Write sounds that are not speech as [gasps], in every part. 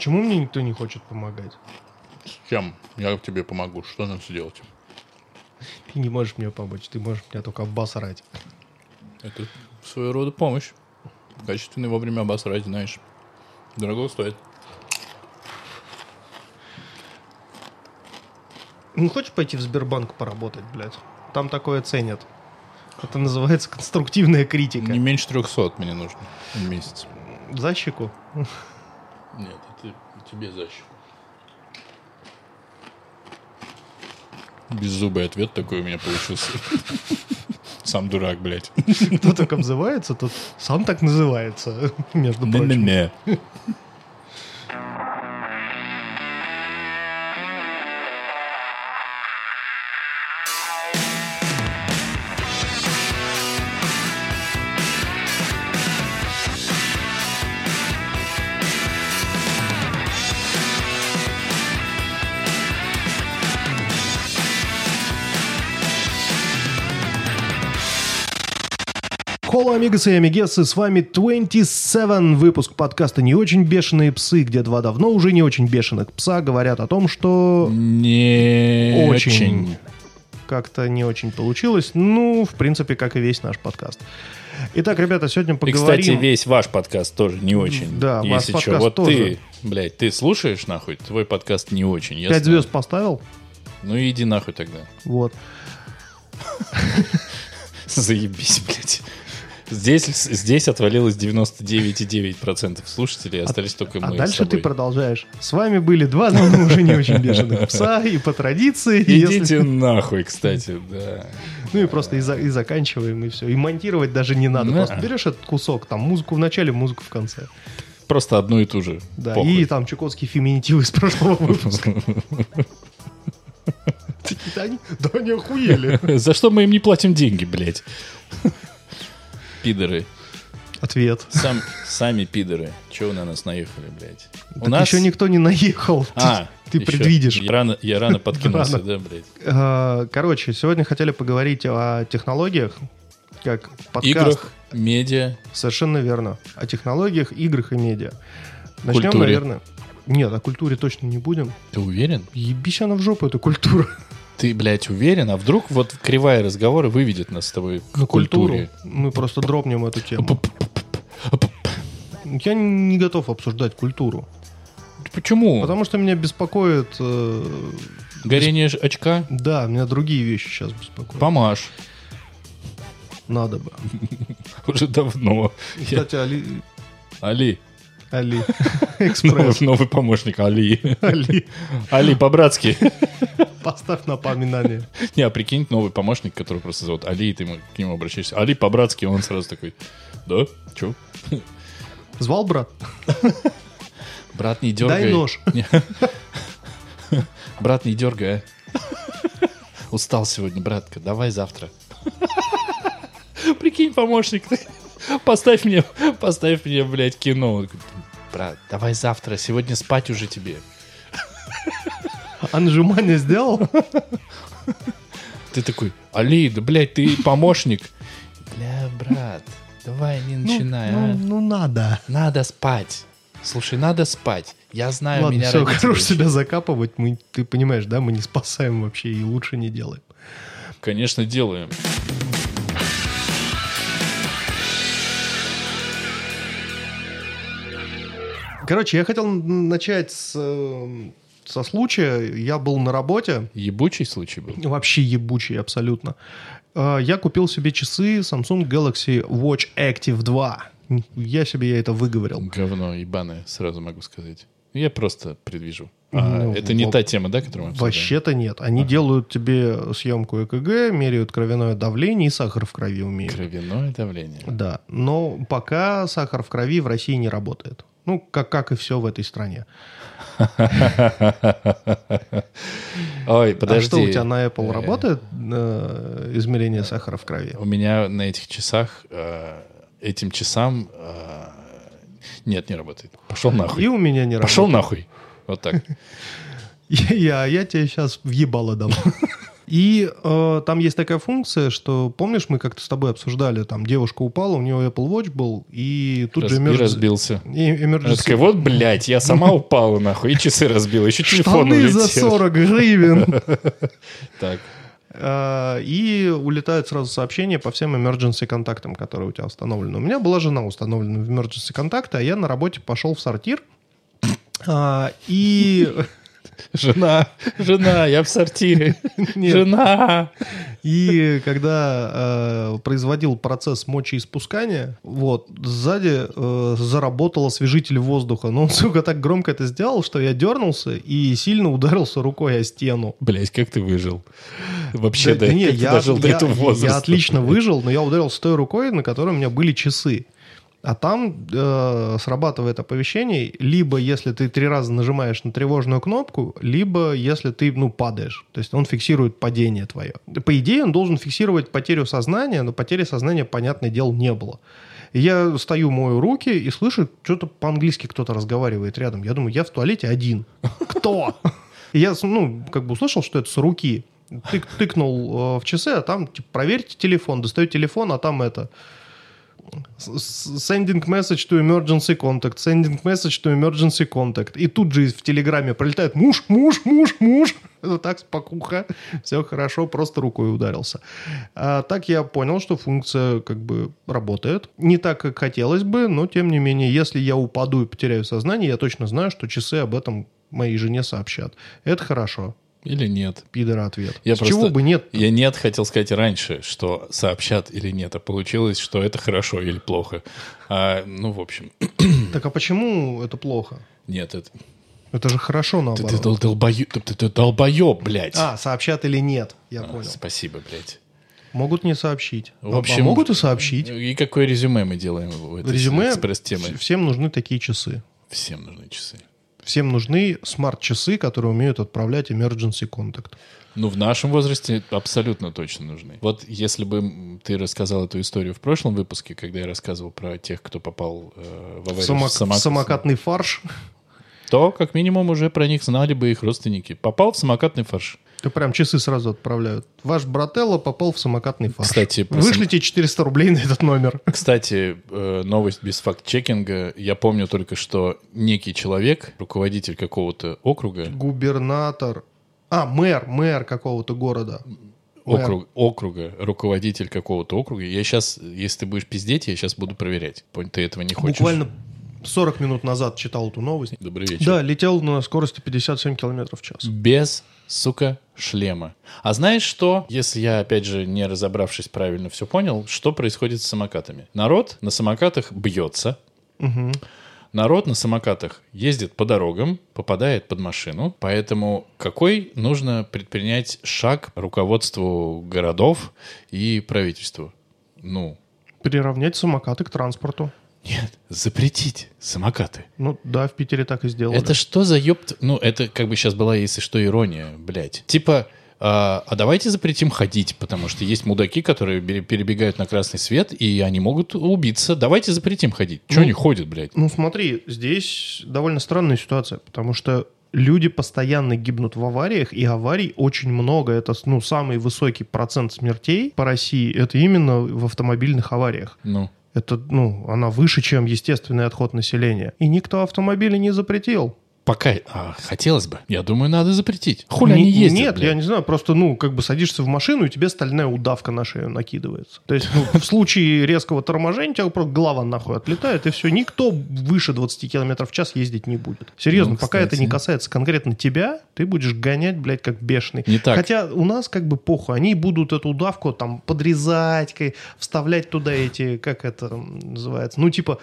Почему мне никто не хочет помогать? С чем? Я тебе помогу. Что надо сделать? Ты не можешь мне помочь, ты можешь меня только обосрать. Это своего рода помощь. Качественный вовремя обосрать, знаешь. Дорого стоит. Не хочешь пойти в Сбербанк поработать, блядь? Там такое ценят. Это называется конструктивная критика. Не меньше 300 мне нужно в месяц. За щеку. Нет, это тебе за щеку. Беззубый ответ такой у меня получился. Сам дурак, блядь. Кто так обзывается, тот сам так называется, между прочим. Не-не-не. Амигасы и амигесы, с вами 27 выпуск подкаста «Не очень бешеные псы», где два давно уже не очень бешеных пса говорят о том, что Не Очень. очень. как-то не очень получилось. Ну, в принципе, как и весь наш подкаст. Итак, ребята, сегодня И, поговорим... кстати, весь ваш подкаст тоже не очень. Да, ваш Если что, подкаст вот тоже. ты, блядь, ты слушаешь нахуй, твой подкаст не очень. Пять звезд поставил? Ну иди нахуй тогда. Вот. [laughs] Заебись, блядь. Здесь, здесь отвалилось 99,9% слушателей, остались только мы А дальше ты продолжаешь. С вами были два давно уже не очень бешеных пса, и по традиции... если- Идите нахуй, кстати, да. Ну и просто и, за- и заканчиваем, и все. И монтировать даже не надо. Да. Просто берешь этот кусок, там музыку в начале, музыку в конце. Просто одно и то же. Да, Похуй. и там чукотские феминитивы из прошлого выпуска. [laughs] Такие, да они, да они охуели. За что мы им не платим деньги, блядь? Пидоры. Ответ. Сам, сами пидоры. Чего на нас наехали, блядь? У Так нас... еще никто не наехал. А, Ты еще. предвидишь. Я рано, я рано [laughs] подкинулся, Рано. да, блядь? Э, Короче, сегодня хотели поговорить о технологиях, как подкаст. Играх, медиа, Совершенно верно. О технологиях, играх и медиа. Начнем, Культуре. наверное... Нет, о культуре точно не будем. Ты уверен? Ебись она в жопу, эта культура. Ты, блядь, уверен? А вдруг вот кривая разговора выведет нас с тобой к культуре? Мы просто дропнем эту тему. Я не готов обсуждать культуру. Почему? Потому что меня беспокоит... э, Горение ж- очка? да, меня другие вещи сейчас беспокоят. Помашь. Надо бы. [laughs] Уже давно. Кстати, Али... Али. Али. [laughs] Новый, Экспресс. новый помощник Али. Али. Али, по-братски. [laughs] Поставь напоминание. Не, а прикинь, новый помощник, который просто зовут Али, и ты к нему обращаешься. Али, по-братски, он сразу такой, да, чё? [laughs] Звал брат? Брат, не дергай. Дай нож. Брат, не дергай. а. Устал сегодня, братка. Давай завтра. Прикинь, помощник. Поставь мне, поставь мне, блядь, кино. Он говорит, Брат, давай завтра. Сегодня спать уже тебе. А нажимание сделал? Ты такой, Али, да, блядь, ты помощник. Бля, брат, давай не начинай, ну, а. ну, надо. Надо спать. Слушай, надо спать. Я знаю, Ладно, меня все, родители хорош себя закапывать. Мы, ты понимаешь, да, мы не спасаем вообще и лучше не делаем. Конечно, делаем. Короче, я хотел начать с, э, со случая. Я был на работе. Ебучий случай был. Вообще ебучий абсолютно. Э, Я купил себе часы Samsung Galaxy Watch Active 2. Я себе я это выговорил. Говно ебаное, сразу могу сказать. Я просто предвижу. А, Ну, это не вот. та тема, да, которую мы обсуждаем? Вообще-то нет. Они делают тебе съемку ЭКГ, меряют кровяное давление и сахар в крови умеют. Кровяное давление. Да, но пока сахар в крови в России не работает. Ну, как, как и все в этой стране. [laughs] Ой, А подожди. что, у тебя на Apple Э, работает э, измерение сахара в крови? У меня на этих часах, э, этим часам... нет, не работает. Пошел нахуй. И у меня не Пошел работает. нахуй. Вот так. [laughs] Я, я тебе сейчас въебало дам. [laughs] И э, там есть такая функция, что, помнишь, мы как-то с тобой обсуждали, там девушка упала, у нее Apple Watch был, и тут Раз- же и emergency- разбился. и emergency- Она такая, вот, блядь, я сама упала, нахуй, и часы разбила, еще телефон Штаны за улетел. 40 гривен. [laughs] Так, Э, И улетают сразу сообщения по всем emergency контактам, которые у тебя установлены. У меня была жена установлена в emergency контакты, а я на работе пошел в сортир. А, И жена, жена, я в сортире. [laughs] Нет. Жена. И когда э, производил процесс мочеиспускания, вот, сзади э, заработал освежитель воздуха. Но он, [laughs] сука, так громко это сделал, что я дернулся и сильно ударился рукой о стену. Блять, как ты выжил? Вообще, да, Да не, как ты я, дожил до я- этого возраста? я отлично выжил, но я ударился той рукой, на которой у меня были часы. А там э, срабатывает оповещение, либо если ты три раза нажимаешь на тревожную кнопку, либо если ты, ну, падаешь. То есть он фиксирует падение твое. По идее, он должен фиксировать потерю сознания, но потери сознания, понятное дело, не было. Я стою, мою руки и слышу, что-то по-английски кто-то разговаривает рядом. Я думаю, я в туалете один. Кто? Я, ну, как бы услышал, что это с руки. Тык- тыкнул э, в часы, а там, типа, проверьте телефон. Достаю телефон, а там это... Sending message to emergency contact. Sending message to emergency contact. И тут же в телеграме пролетает муж, муж, муж, муж. [laughs] Это так спокуха. Все хорошо, просто рукой ударился. А так я понял, что функция как бы работает. Не так, как хотелось бы, но тем не менее, если я упаду и потеряю сознание, я точно знаю, что часы об этом моей жене сообщат. Это хорошо. Или нет? Пидора ответ. Я С просто- чего бы нет? Я нет хотел сказать раньше, что сообщат или нет, а получилось, что это хорошо или плохо. А, ну, в общем, [clears throat] Так а почему это плохо? нет, это... Это же хорошо Ты, наоборот. ты, дол- долбоё- ты- ты- ты долбоеб, блядь. А, сообщат или нет, я А, понял. Спасибо, блядь. Могут не сообщить. В А- общем, а могут и сообщить. И какое резюме мы делаем в этой Резюме экспресс-темы? вс- всем нужны такие часы. Всем нужны часы. Всем нужны смарт-часы, которые умеют отправлять emergency contact. Ну, в нашем возрасте абсолютно точно нужны. Вот если бы ты рассказал эту историю в прошлом выпуске, когда я рассказывал про тех, кто попал э, в аварию Самок- с самок- Самокатный фарш. то как минимум уже про них знали бы их родственники. Попал в самокатный фарш. Ты прям часы сразу отправляют. Ваш брателло попал в самокатный фарш. Кстати, Вышлите 400 рублей на этот номер. Кстати, э, новость без факт-чекинга. Я помню только, что некий человек, руководитель какого-то округа, Губернатор. А, мэр, мэр какого-то города. Округ, округа, руководитель какого-то округа. Я сейчас, если ты будешь пиздеть, я сейчас буду проверять. Ты этого не хочешь? Буквально 40 минут назад читал эту новость. Добрый вечер. Да, летел на скорости 57 километров в час. Без, сука, шлема. А знаешь что? Если я, опять же, не разобравшись правильно все понял, что происходит с самокатами? Народ на самокатах бьется, Мгм. Народ на самокатах ездит по дорогам, попадает под машину, поэтому какой нужно предпринять шаг руководству городов и правительству? Ну, Приравнять самокаты к транспорту. Нет, запретить самокаты. Ну да, в Питере так и сделали. Это что за ёпт... Ну, это как бы сейчас была, если что, ирония, блядь. Типа, а, а давайте запретим ходить, потому что есть мудаки, которые бе- перебегают на красный свет, и они могут убиться. Давайте запретим ходить. Чего Ну, они ходят, блядь? Ну смотри, здесь довольно странная ситуация, потому что люди постоянно гибнут в авариях, и аварий очень много. Это ну, самый высокий процент смертей по России. Это именно в автомобильных авариях. Ну, Это, ну, она выше, чем естественный отход населения. И никто автомобили не запретил. Пока... а, хотелось бы. Я думаю, надо запретить. Хули Не- они ездят, Нет, блядь? я не знаю, просто, ну, как бы садишься в машину, и тебе стальная удавка на шею накидывается. То есть, ну, в случае резкого торможения, у тебя просто голова нахуй отлетает, и все, никто выше 20 км в час ездить не будет. Серьезно, Ну, пока это не касается конкретно тебя, ты будешь гонять, блядь, как бешеный. Не так. Хотя у нас как бы похуй, они будут эту удавку там подрезать, вставлять туда эти, как это называется, ну, типа,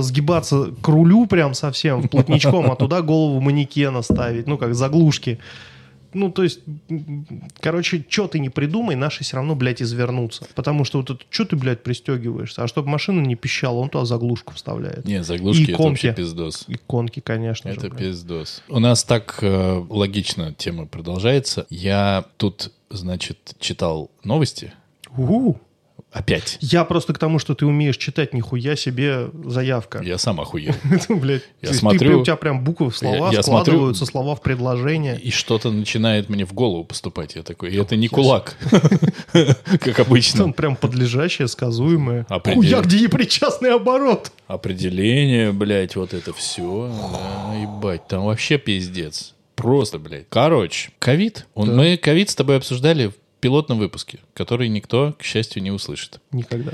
сгибаться к рулю прям совсем плотничком, а туда голову манекена ставить, ну, как заглушки. Ну, то есть, короче, что ты не придумай, наши все равно, блядь, извернутся. Потому что вот это, что ты, блядь, пристегиваешься? А чтобы машина не пищала, он туда заглушку вставляет. Не, заглушки это Иконки. вообще пиздос. Иконки, конечно Это же. блядь. пиздос. У нас так э, логично тема продолжается. Я тут, значит, читал новости. У, опять. Я просто к тому, что ты умеешь читать, нихуя себе заявка. Я сам охуел. Это, [laughs] блядь, Я смотрю- у тебя прям буквы в слова складываются, слова в предложения. И что-то начинает мне в голову поступать. Я такой, это не кулак, [laughs] как обычно. Там прям подлежащее, сказуемое. Хуя, где непричастный оборот? Определение, блядь, вот это все. ебать, там вообще пиздец. Просто, блядь. Короче, ковид. Он- Мы ковид с тобой обсуждали пилотном выпуске, который никто, к счастью, не услышит. Никогда.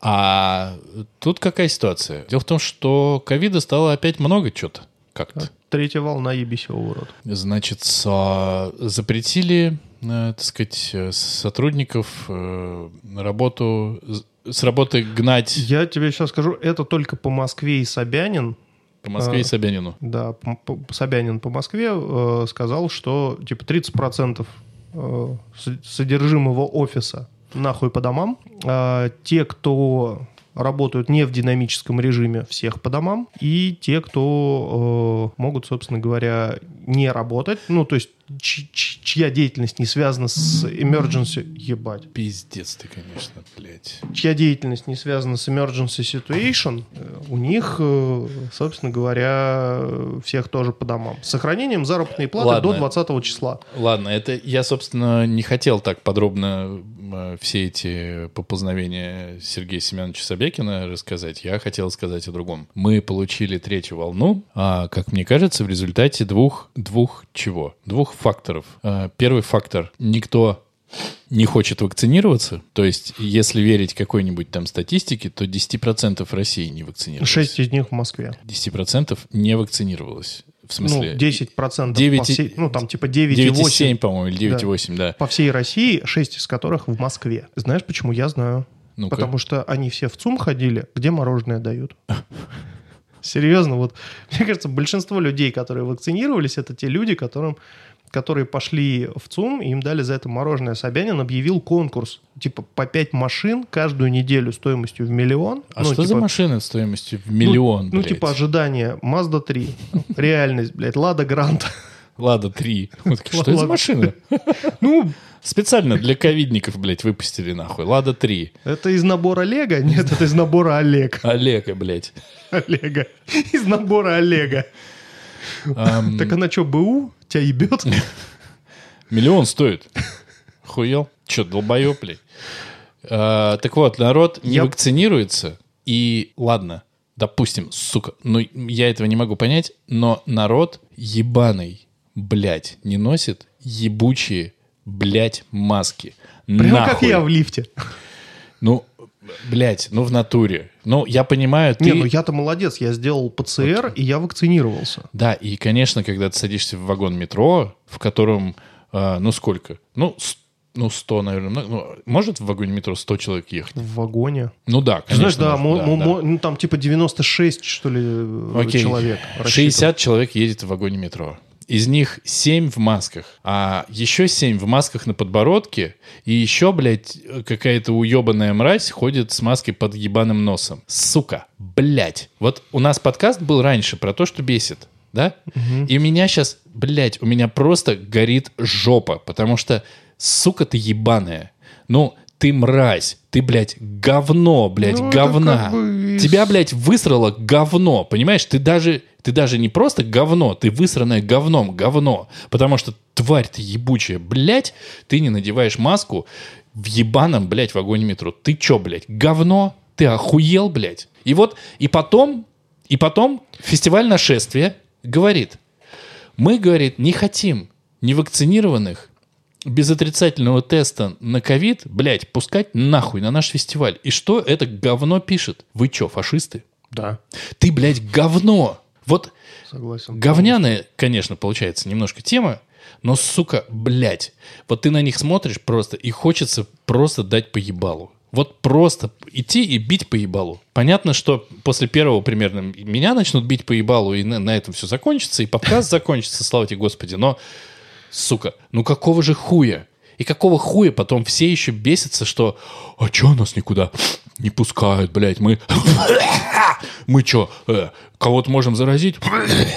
А тут какая ситуация? Дело в том, что ковида стало опять много что-то как-то. Третья волна ебись его в рот. Значит, со- запретили, э, так сказать, э, сотрудников э, работу, с- с работы гнать Я тебе сейчас скажу, это только по Москве и Собянин. по Москве и А. Собянину. Да, по- по- Собянин по Москве э, сказал, что типа 30% э, содержимого офиса нахуй по домам. А те, кто работают не в динамическом режиме, всех по домам. И те, кто э, могут, собственно говоря, не работать, ну, то есть чья деятельность не связана с emergency, ебать, Пиздец ты, конечно, блядь. чья деятельность не связана с emergency situation, у них, э, собственно говоря, всех тоже по домам. С сохранением заработной платы Ладно. до 20 числа. Ладно, это я, собственно, не хотел так подробно все эти поползновения Сергея Семеновича Собякина рассказать. Я хотел сказать о другом. Мы получили третью волну, а, как мне кажется, в результате двух, двух чего? Двух факторов. А, Первый фактор. Никто не хочет вакцинироваться. То есть, если верить какой-нибудь там статистике, то 10% России не вакцинировалось. 6 из них в Москве. 10% не вакцинировалось. В смысле? ну, 10% девять по и- всей, ну, там типа 9,8 9,7, по-моему, или 9,8, да. по всей России, 6 из которых в Москве. Знаешь, почему? Я знаю. Ну-ка. Потому что они все в ЦУМ ходили, где мороженое дают. [laughs] Серьезно, вот [laughs] мне кажется, большинство людей, которые вакцинировались, это те люди, которым, которые пошли в ЦУМ, и им дали за это мороженое. Собянин объявил конкурс, типа по 5 машин каждую неделю стоимостью в миллион. А Ну, что за типа, машина стоимостью в миллион, Ну, блядь? типа ожидание Mazda 3, [laughs] реальность, блядь, Лада Гранта. Лада 3. Мы [laughs] такие, что это за машина? Ну, Специально для ковидников, блядь, выпустили нахуй. Лада 3. это из набора Лего? Нет, это из набора Олег. Олега, блядь. Олега. Из набора Олега. Ам, Так она что, БУ? Тебя ебет? Миллион стоит. Хуел? Че, долбоеб, блядь? А, так вот, народ не Я- вакцинируется, и ладно, допустим, сука, ну я этого не могу понять, но народ ебаный, блядь, не носит ебучие, блядь, маски. Прямо как Нахуй. я в лифте. Ну, блядь, ну в натуре. Ну, я понимаю, ты... Не, ну я-то молодец, я сделал ПЦР, и я вакцинировался. Да, и, конечно, когда ты садишься в вагон метро, в котором, э, ну, сколько? Ну, ну 100, наверное. ну, Ну, может в вагоне метро 100 человек ехать? В вагоне. Ну да, Ты знаешь, конечно. да, может, мо- да, да. ну там типа 96, что ли, э, Окей. человек. рассчитан. 60 человек едет в вагоне метро. Из них 7 в масках, а еще 7 в масках на подбородке, и еще, блядь, какая-то уебаная мразь ходит с маской под ебаным носом. Сука, блядь. Вот у нас подкаст был раньше про то, что бесит, да? И у меня сейчас, блядь, у меня просто горит жопа, потому что, сука, ты ебаная. Ну, ты мразь, ты, блядь, говно, блядь, Ну, говна. как бы Тебя, блядь, высрало говно, понимаешь? Ты даже, ты даже не просто говно, ты высранное говном говно. Потому что, тварь ты ебучая, блядь, ты не надеваешь маску в ебаном, блядь, вагоне метро. Ты чё, блядь, говно? Ты охуел, блядь? И вот, и потом, и потом фестиваль нашествия говорит, мы, говорит, не хотим невакцинированных без отрицательного теста на ковид, блядь, пускать нахуй на наш фестиваль. И что это говно пишет? Вы чё, фашисты? Да, Ты, блядь, говно! Вот согласен. говняная, конечно, получается немножко тема, но, сука, блядь, вот ты на них смотришь просто, и хочется просто дать по ебалу. Вот просто идти и бить по ебалу. Понятно, что после первого примерно меня начнут бить по ебалу, и на, на этом все закончится, и подкаст закончится, слава тебе, Господи. Но, сука, ну какого же хуя? И какого хуя потом все еще бесятся, что «А чё нас никуда не пускают, блядь? Мы... [laughs] Мы чё, э, кого-то можем заразить?»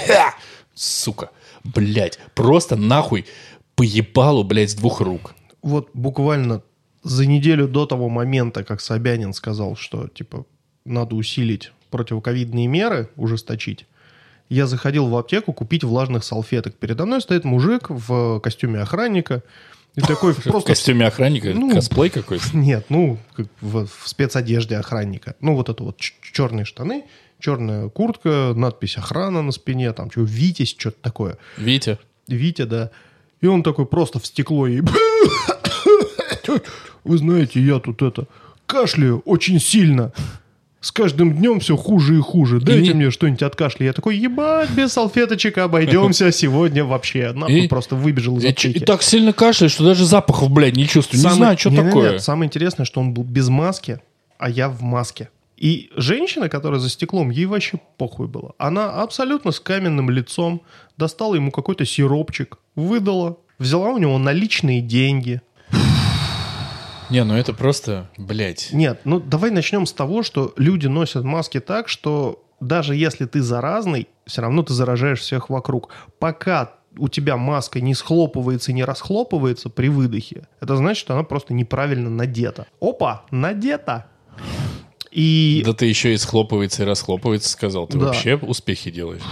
[laughs] Сука, блядь, просто нахуй по ебалу, блядь, с двух рук. Вот буквально за неделю до того момента, как Собянин сказал, что, типа, надо усилить противоковидные меры, ужесточить, я заходил в аптеку купить влажных салфеток. Передо мной стоит мужик в костюме охранника. И такой [laughs] В просто... костюме охранника? Ну, Косплей [laughs] какой-то? Нет, ну, как в, в спецодежде охранника. Ну, вот это вот черные штаны, черная куртка, надпись «Охрана» на спине, там, что, «Витязь», что-то такое. Витя. Витя, да. И он такой просто в стекло и... [laughs] Вы знаете, я тут это... Кашляю очень сильно. С каждым днем все хуже и хуже. Дайте не- мне что-нибудь от кашля. Я такой, ебать, без салфеточек обойдемся сегодня вообще. Нахуй И- просто выбежал из И, аптеки. и так сильно кашляет, что даже запахов, блядь, не чувствую. Не Самое- знаю, что Не-не-не, такое. Самое интересное, что он был без маски, а я в маске. И женщина, которая за стеклом, ей вообще похуй было. Она абсолютно с каменным лицом достала ему какой-то сиропчик, выдала, взяла у него наличные деньги. Не, ну это просто, блядь. Нет, ну давай начнем с того, что люди носят маски так, что даже если ты заразный, все равно ты заражаешь всех вокруг. Пока у тебя маска не схлопывается и не расхлопывается при выдохе, это значит, что она просто неправильно надета. Опа, надета! И Да ты еще и схлопывается и расхлопывается, сказал. Ты Да. вообще успехи делаешь.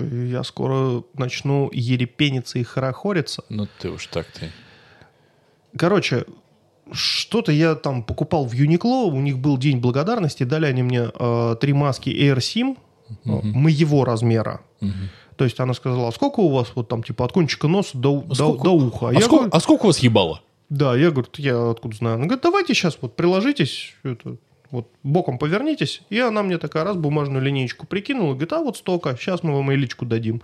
я скоро начну ерепениться и хорохориться. Ну ты уж так ты. Короче, что-то я там покупал в Юникло, у них был день благодарности, дали они мне э, три маски Air Sim э, моего размера. То есть она сказала, а сколько у вас вот там типа от кончика носа до, до- сколько- до уха? А, Я сколько, говорю, а сколько у вас ебало? Да, я говорю, я откуда знаю? Она говорит, давайте сейчас вот приложитесь, это, вот боком повернитесь. И она мне такая раз бумажную линейку прикинула, говорит, а вот столько, сейчас мы вам эличку дадим.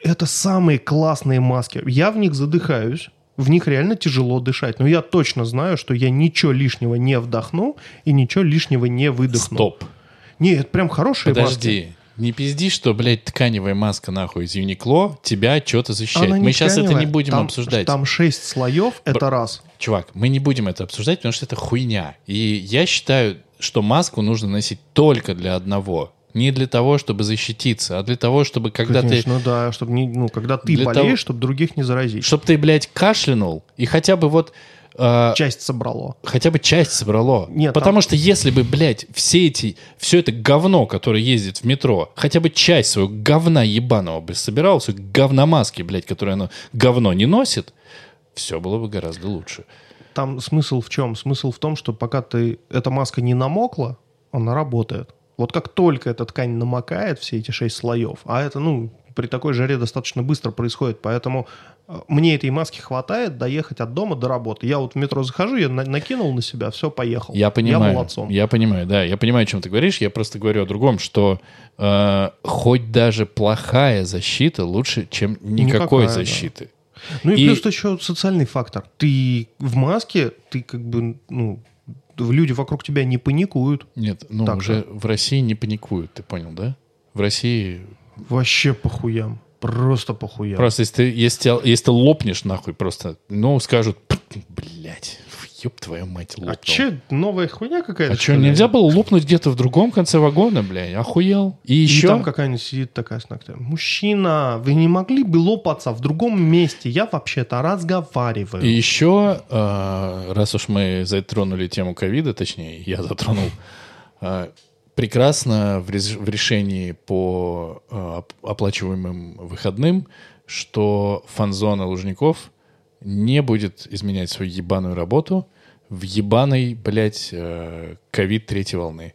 Это самые классные маски. Я в них задыхаюсь, в них реально тяжело дышать. Но я точно знаю, что я ничего лишнего не вдохну и ничего лишнего не выдохну. Стоп. Не, это прям хорошие маски. Подожди. Не пизди, что, блядь, тканевая маска нахуй из Юникло тебя что-то защищает. Она Мы сейчас это не будем Там- обсуждать. Там шесть слоев, это раз. Чувак, мы не будем это обсуждать, потому что это хуйня. И я считаю, что маску нужно носить только для одного. Не для того, чтобы защититься, а для того, чтобы когда Конечно, да, чтобы не, ну, когда ты болеешь, того- чтобы других не ты... заразить. Чтобы ты, блядь, кашлянул, и хотя бы вот... э, Часть собрало. хотя бы часть собрало. Нет, Потому там- что если бы, блядь, все эти, все это говно, которое ездит в метро, хотя бы часть своего говна ебаного бы собирал, свой говномаски, блядь, которое оно говно не носит, все было бы гораздо лучше. Там смысл в чем? Смысл в том, что пока ты эта маска не намокла, она работает. Вот как только эта ткань намокает, все эти шесть слоев, а это, ну, при такой жаре достаточно быстро происходит, поэтому э, мне этой маски хватает доехать от дома до работы. Я вот в метро захожу, я на- накинул на себя, все, поехал. Я понимаю. Я молодцом. Я понимаю, да. Я понимаю, о чем ты говоришь. Я просто говорю о другом, что э, хоть даже плохая защита лучше, чем никакой Никакая, защиты. Ну и, И- плюс еще социальный фактор. Ты в маске, ты как бы, ну, люди вокруг тебя не паникуют. Нет, ну Так уже в России не паникуют, ты понял, да? В России Вообще похуям. Просто похуям. просто если ты, если, если ты лопнешь нахуй просто, ну скажут, блядь, ёб твою мать, лопнул. А че, новая хуйня какая-то? А что, нельзя было лопнуть где-то в другом конце вагона, блядь? Охуел? И И еще... там какая-нибудь сидит такая с ногтями. Мужчина, вы не могли бы лопаться в другом месте? Я вообще-то разговариваю. И еще, э, раз уж мы затронули тему ковида, точнее, я затронул, э, прекрасно в, реш- в решении по оп- оплачиваемым выходным, что фан-зона Лужников не будет изменять свою ебаную работу в ебаной, блядь, э, ковид третьей волны.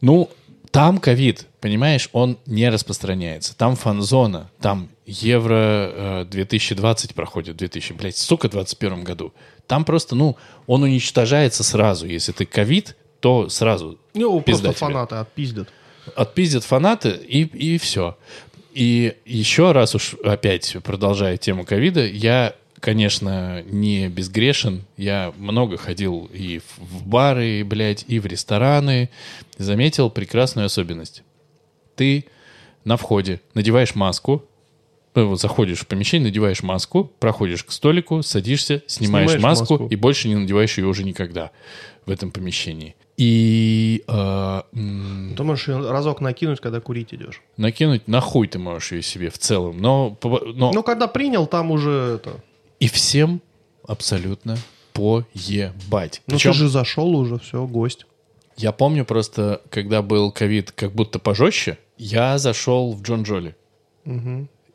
Ну, там ковид, понимаешь, он не распространяется. Там фан-зона, там Евро э, 2020 проходит, 2000, блядь, сука, 21 году. Там просто, ну, он уничтожается сразу. Если ты ковид, то сразу Ну, просто фанаты отпиздят. отпиздят фанаты и, и все. И еще раз уж опять продолжая тему ковида, я, конечно, не безгрешен. Я много ходил и в- бары, блядь, и в рестораны. Заметил прекрасную особенность. Ты на входе надеваешь маску, ну, вот заходишь в помещение, надеваешь маску, проходишь к столику, садишься, снимаешь, Снимаешь маску, маску. и больше не надеваешь ее уже никогда в этом помещении. И э, м, Ты можешь её разок накинуть, когда курить идешь. накинуть нахуй ты можешь ее себе в целом. Но, по- но Ну, когда принял, там уже это... и всем абсолютно поебать. Ну Причем ты же зашел уже, все, гость. я помню просто, когда был ковид как будто пожестче, я зашел в Джон Джоли.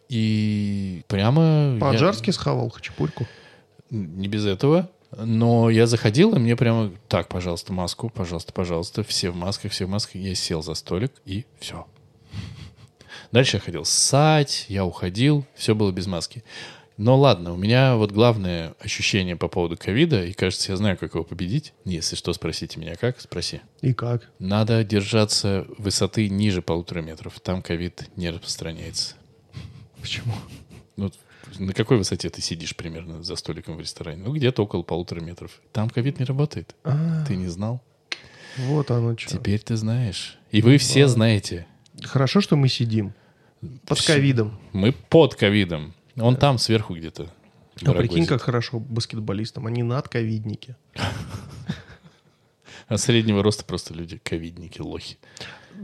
И прямо... я- По-аджарски схавал хачапурьку. Не без этого. Но я заходил, и мне прямо... Так, пожалуйста, маску, пожалуйста, пожалуйста. Все в масках, все в масках. Я сел за столик, и все. Дальше я ходил ссать, я уходил, все было без маски. Но ладно, у меня вот главное ощущение по поводу ковида, и кажется, я знаю, как его победить. Если что, спросите меня как, спроси. И как? Надо держаться высоты ниже полутора метров. Там ковид не распространяется. Почему? Ну, на какой высоте ты сидишь примерно за столиком в ресторане? Ну, где-то около полутора метров. Там ковид не работает. А, Ты не знал? вот оно что. Теперь ты знаешь. И вы все знаете. Хорошо, что мы сидим. Под ковидом. Мы под ковидом. Он там сверху где-то. А прикинь, как хорошо баскетболистам. Они надковидники. А [laughs] среднего роста просто люди ковидники, лохи.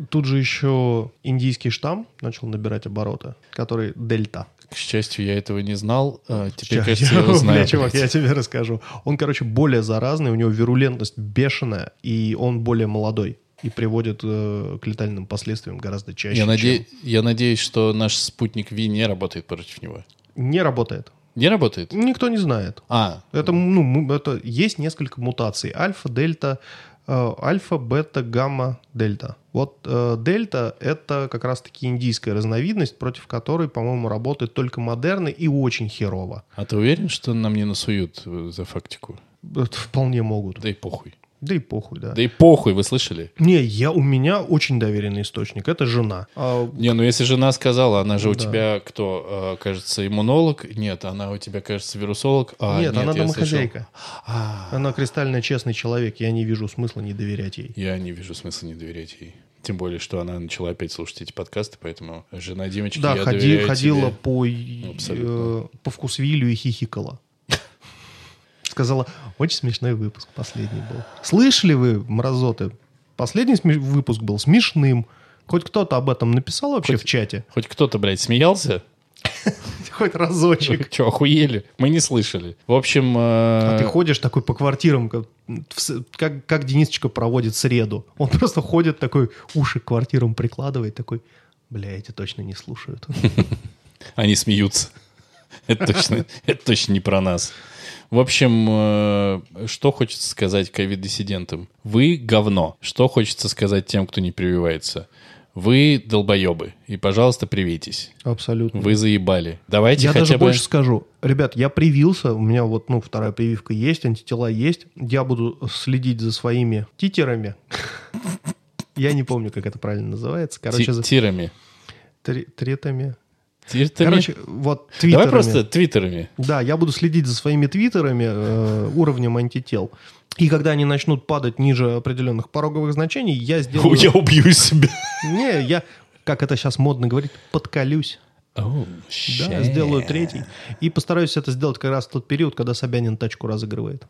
Тут же еще индийский штамм начал набирать обороты, который дельта. К счастью, я этого не знал. а теперь, Ща- кажется, я- я его знаю. бля, чувак, я тебе расскажу. Он, короче, более заразный, у него вирулентность бешеная, и он более молодой. И приводит э, к летальным последствиям гораздо чаще. Я, наде- чем- я надеюсь, что наш спутник Ви не работает против него. Не работает. Не работает? Никто не знает. А, Это, ну, м- это есть несколько мутаций. Альфа, дельта, э, альфа, бета, гамма, дельта. Вот э, дельта — это как раз-таки индийская разновидность, против которой, по-моему, работает только модерны и очень херово. а ты уверен, что нам не насуют э, за фактику? Это вполне могут. Да и похуй. Да и похуй, да. Да и похуй, вы слышали? Не, я, у меня очень доверенный источник. Это жена. А, Не, ну если жена сказала, она же у Да. тебя кто, э, кажется, иммунолог? Нет, она у тебя, кажется, вирусолог? А, нет, она я домохозяйка. слышал. Она кристально честный человек. Я не вижу смысла не доверять ей. я не вижу смысла не доверять ей. Тем более, что она начала опять слушать эти подкасты, поэтому жена Димочки, Да, я ходи- доверяю ходила тебе. по, э, Абсолютно. по вкусвилю и хихикала. Сказала, очень смешной выпуск последний был. Слышали вы, мразоты? Последний выпуск был смешным. Хоть кто-то об этом написал вообще в чате? Хоть кто-то, блядь, смеялся? [laughs] Хоть разочек. [laughs] Че, охуели? Мы не слышали. В общем... А э, ты ходишь такой по квартирам, как, как Денисочка проводит среду. Он просто ходит такой, уши к квартирам прикладывает, такой, бля, эти точно не слушают. [laughs] Они смеются. Это точно, это точно не про нас. В общем, э, что хочется сказать ковид-диссидентам? Вы говно. Что хочется сказать тем, кто не прививается? Вы долбоебы. И, пожалуйста, привейтесь. Абсолютно. Вы заебали. Давайте Я хотя даже бы... больше скажу. Ребят, я привился, у меня вот, ну, вторая прививка есть, антитела есть. Я буду следить за своими титерами. [laughs] Я не помню, как это правильно называется. Короче, Тирами. три- третами. Тиртами? Короче, вот твиттерами. Давай просто твиттерами. Да, я буду следить за своими твиттерами, э, уровнем антител. И когда они начнут падать ниже определенных пороговых значений, я [laughs] сделаю... Я убью себя. Не, я, как это сейчас модно говорить, подколюсь. Оу, Да, сделаю третий. И постараюсь это сделать как раз в тот период, когда Собянин тачку разыгрывает.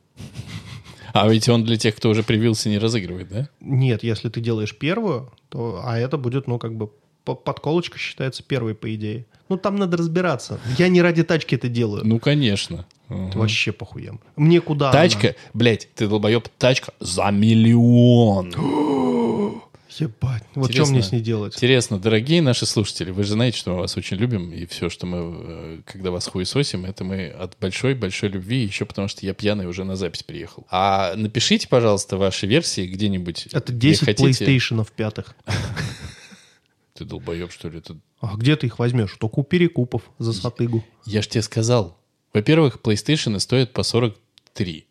А ведь он для тех, кто уже привился, не разыгрывает, да? Нет, если ты делаешь первую, то, а это будет, ну, как бы, подколочка считается первой, по идее. Ну, там надо разбираться. Я не ради тачки это делаю. Ну, конечно. Это вообще похуем. Мне куда Тачка, блядь, ты долбоеб, тачка за миллион. она? [gasps] Ебать. Вот что мне с ней делать? Интересно, дорогие наши слушатели, вы же знаете, что мы вас очень любим, и все, что мы, э, когда вас хуесосим, это мы от большой-большой любви, еще потому что я пьяный уже на запись приехал. А напишите, пожалуйста, ваши версии где-нибудь. Это где 10 хотите. PlayStation пятых. [laughs] Ты долбоеб, что ли? Это... А где ты их возьмешь? Только у перекупов за сатыгу. Я ж тебе сказал. Во-первых, PlayStation стоят по 43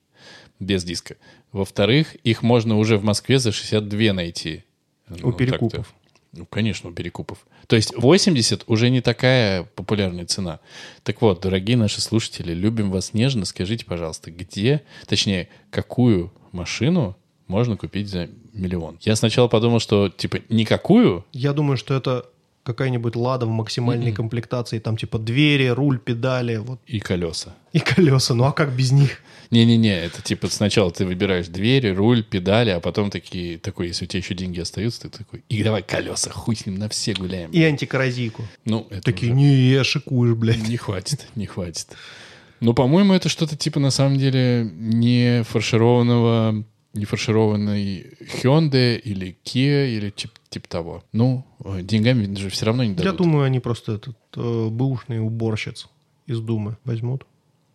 без диска. Во-вторых, их можно уже в Москве за 62 найти. У Ну, перекупов. Ну, конечно, у перекупов. То есть 80 уже не такая популярная цена. Так вот, дорогие наши слушатели, любим вас нежно. Скажите, пожалуйста, где, точнее, какую машину можно купить за миллион? Я сначала подумал, что, типа, никакую, Я думаю, что это какая-нибудь лада в максимальной комплектации. Там типа двери, руль, педали, вот и колеса. и колеса. Ну а как без них? Не-не-не, это типа сначала ты выбираешь двери, руль, педали, а потом такие, такой, если у тебя еще деньги остаются, ты такой, и давай колеса, хуй с ним, на все гуляем. И антикоррозийку. Ну, это Такие, уже не, шикуешь, блядь. не хватит, не хватит. Ну, по-моему, это что-то типа, на самом деле, не фаршированного, не фаршированной Hyundai или Kia или типа, типа того. Ну, э, деньгами же все равно не дадут. Я думаю, они просто этот э, бэушный уборщиц из Думы возьмут.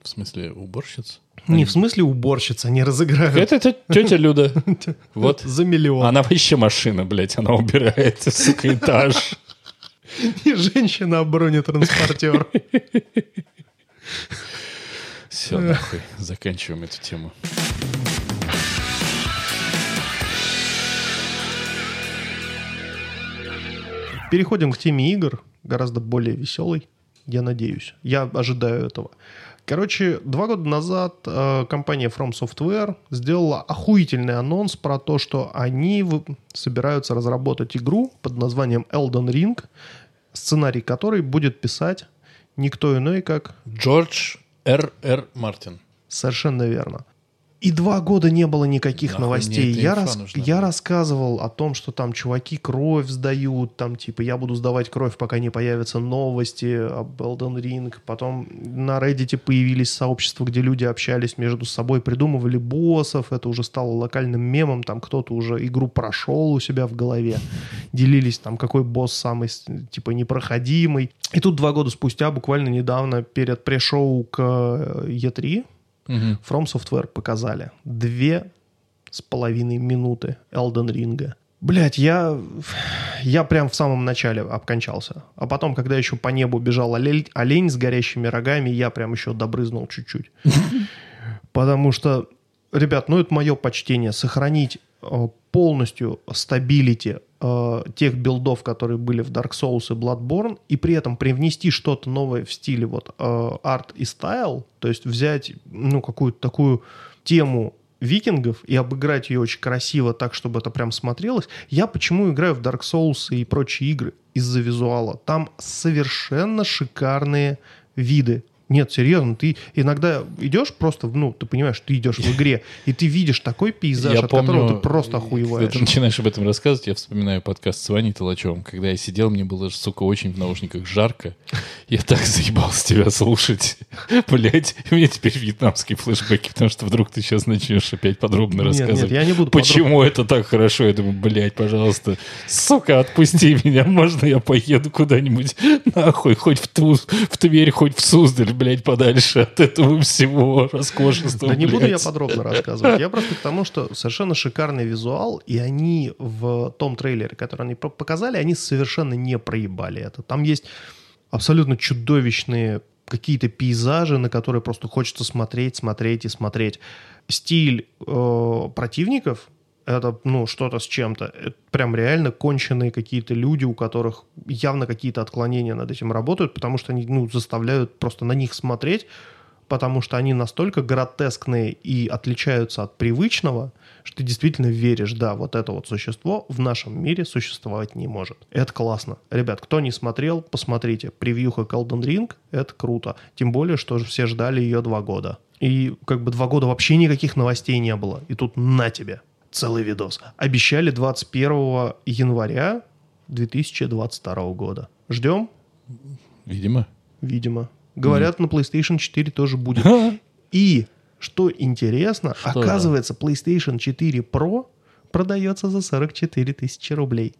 В смысле, уборщиц? Не в смысле уборщица, они разыграют. Это тетя, Люда. [laughs] Вот. За миллион. Она вообще машина, блядь, она убирает, сука, этаж. И женщина, а бронетранспортер. Все, нахуй, заканчиваем эту тему. Переходим к теме игр, гораздо более веселой, я надеюсь. Я ожидаю этого. Короче, два года назад э, компания From Software сделала охуительный анонс про то, что они в- собираются разработать игру под названием Elden Ring, сценарий которой будет писать никто иной, как Джордж Р. Р. Мартин. Совершенно верно. И два года не было никаких Нахуй новостей. Я, рас- нужна я рассказывал о том, что там чуваки кровь сдают, там типа я буду сдавать кровь, пока не появятся новости об Elden Ring. Потом на Reddit появились сообщества, где люди общались между собой, придумывали боссов. Это уже стало локальным мемом. Там кто-то уже игру прошел у себя в голове. Делились там, какой босс самый типа непроходимый. И тут два года спустя, буквально недавно, перед пришоу к э, E3, Мгм. From Software показали две с половиной минуты Elden Ring. Блять, я, я прям в самом начале обкончался. А потом, когда еще по небу бежал олень, олень с горящими рогами, я прям еще добрызнул чуть-чуть. [laughs] Потому что, ребят, ну это мое почтение. Сохранить э, полностью stability э, тех билдов, которые были в Dark Souls и Bloodborne, и при этом привнести что-то новое в стиле вот э, и style, то есть взять, ну, какую-то такую тему викингов и обыграть ее очень красиво так, чтобы это прям смотрелось. Я почему играю в Dark Souls и прочие игры? Из-за визуала. Там совершенно шикарные виды. Нет, серьезно, ты иногда идешь просто, ну, ты понимаешь, ты идешь в игре, и ты видишь такой пейзаж, от которого ты просто Когда охуеваешь. ты начинаешь об этом рассказывать, я вспоминаю подкаст с Ваней Толачевым, когда я сидел, мне было, сука, очень в наушниках жарко. Я так заебался тебя слушать. [laughs] Блять, у меня теперь вьетнамские флешбеки, потому что вдруг ты сейчас начнешь опять подробно Нет, рассказывать. нет, я не буду Почему это так хорошо? Я думаю, блядь, пожалуйста, сука, отпусти [laughs] меня, можно я поеду куда-нибудь нахуй, хоть в, Туз, в Тверь, хоть в Суздаль, блядь, подальше от этого всего роскошества, Да не буду я подробно рассказывать. Я просто к тому, что совершенно шикарный визуал, и они в том трейлере, который они показали, они совершенно не проебали это. Там есть абсолютно чудовищные какие-то пейзажи, на которые просто хочется смотреть, смотреть и смотреть. Стиль э, противников это, ну, что-то с чем-то. Это прям реально конченые какие-то люди, у которых явно какие-то отклонения над этим работают, потому что они, ну, заставляют просто на них смотреть, потому что они настолько гротескные и отличаются от привычного, что ты действительно веришь, да, вот это вот существо в нашем мире существовать не может. Это классно. Ребят, кто не смотрел, посмотрите. Превьюха Elden Ring — это круто. Тем более, что все ждали ее два года. И как бы два года вообще никаких новостей не было. И тут на тебе целый видос. Обещали 21 января 2022 года. Ждем? Видимо. Видимо. Говорят, на PlayStation 4 тоже будет. И, что интересно, Что? оказывается, PlayStation 4 Pro продается за 44 тысячи рублей.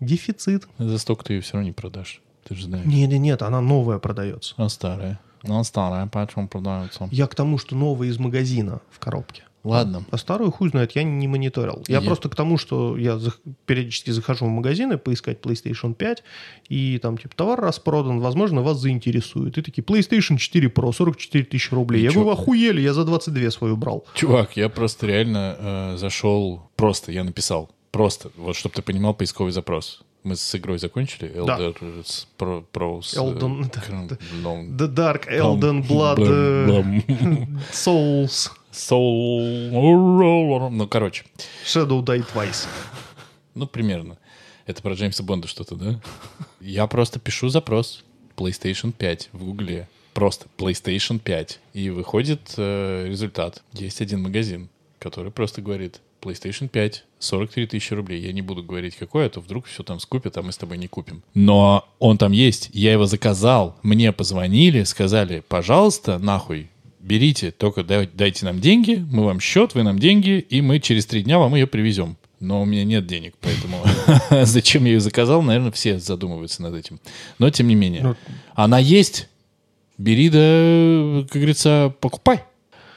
Дефицит. За столько ты ее все равно не продашь. Ты же знаешь. Нет, нет, нет, она новая продается. Она старая. Она старая, почему продается? Я к тому, что новая из магазина в коробке. Ладно. А старую хуй знает, я не мониторил. Я, Я- просто к тому, что я зах- периодически захожу в магазины поискать PlayStation 5, и там типа товар распродан, возможно, вас заинтересует. И такие, PlayStation 4 Pro, 44 тысячи рублей. И я чё? говорю, охуели, я за 22 свою брал. Чувак, я просто реально э, зашел, просто я написал, просто, вот чтобы ты понимал поисковый запрос. Мы с игрой закончили? Да. Elder с- Pro- Pros, э, Elden- The Dark, Elden, Blood, э. [laughs] Souls, Soul... Ну, короче, Shadow Die Twice. ну, примерно. Это про Джеймса Бонда что-то, да? Я просто пишу запрос PlayStation 5 в Гугле. Просто PlayStation 5. И выходит э, результат. Есть один магазин, который просто говорит PlayStation 5, 43 тысячи рублей. Я не буду говорить, какой, а то вдруг все там скупят, а мы с тобой не купим. Но он там есть. Я его заказал. Мне позвонили, сказали, пожалуйста, нахуй, берите, только дай- дайте нам деньги, мы вам счет, вы нам деньги, и мы через три дня вам ее привезем. Но у меня нет денег, поэтому [laughs] зачем я ее заказал, наверное, все задумываются над этим. Но тем не менее, Ну, она есть, бери да, как говорится, покупай.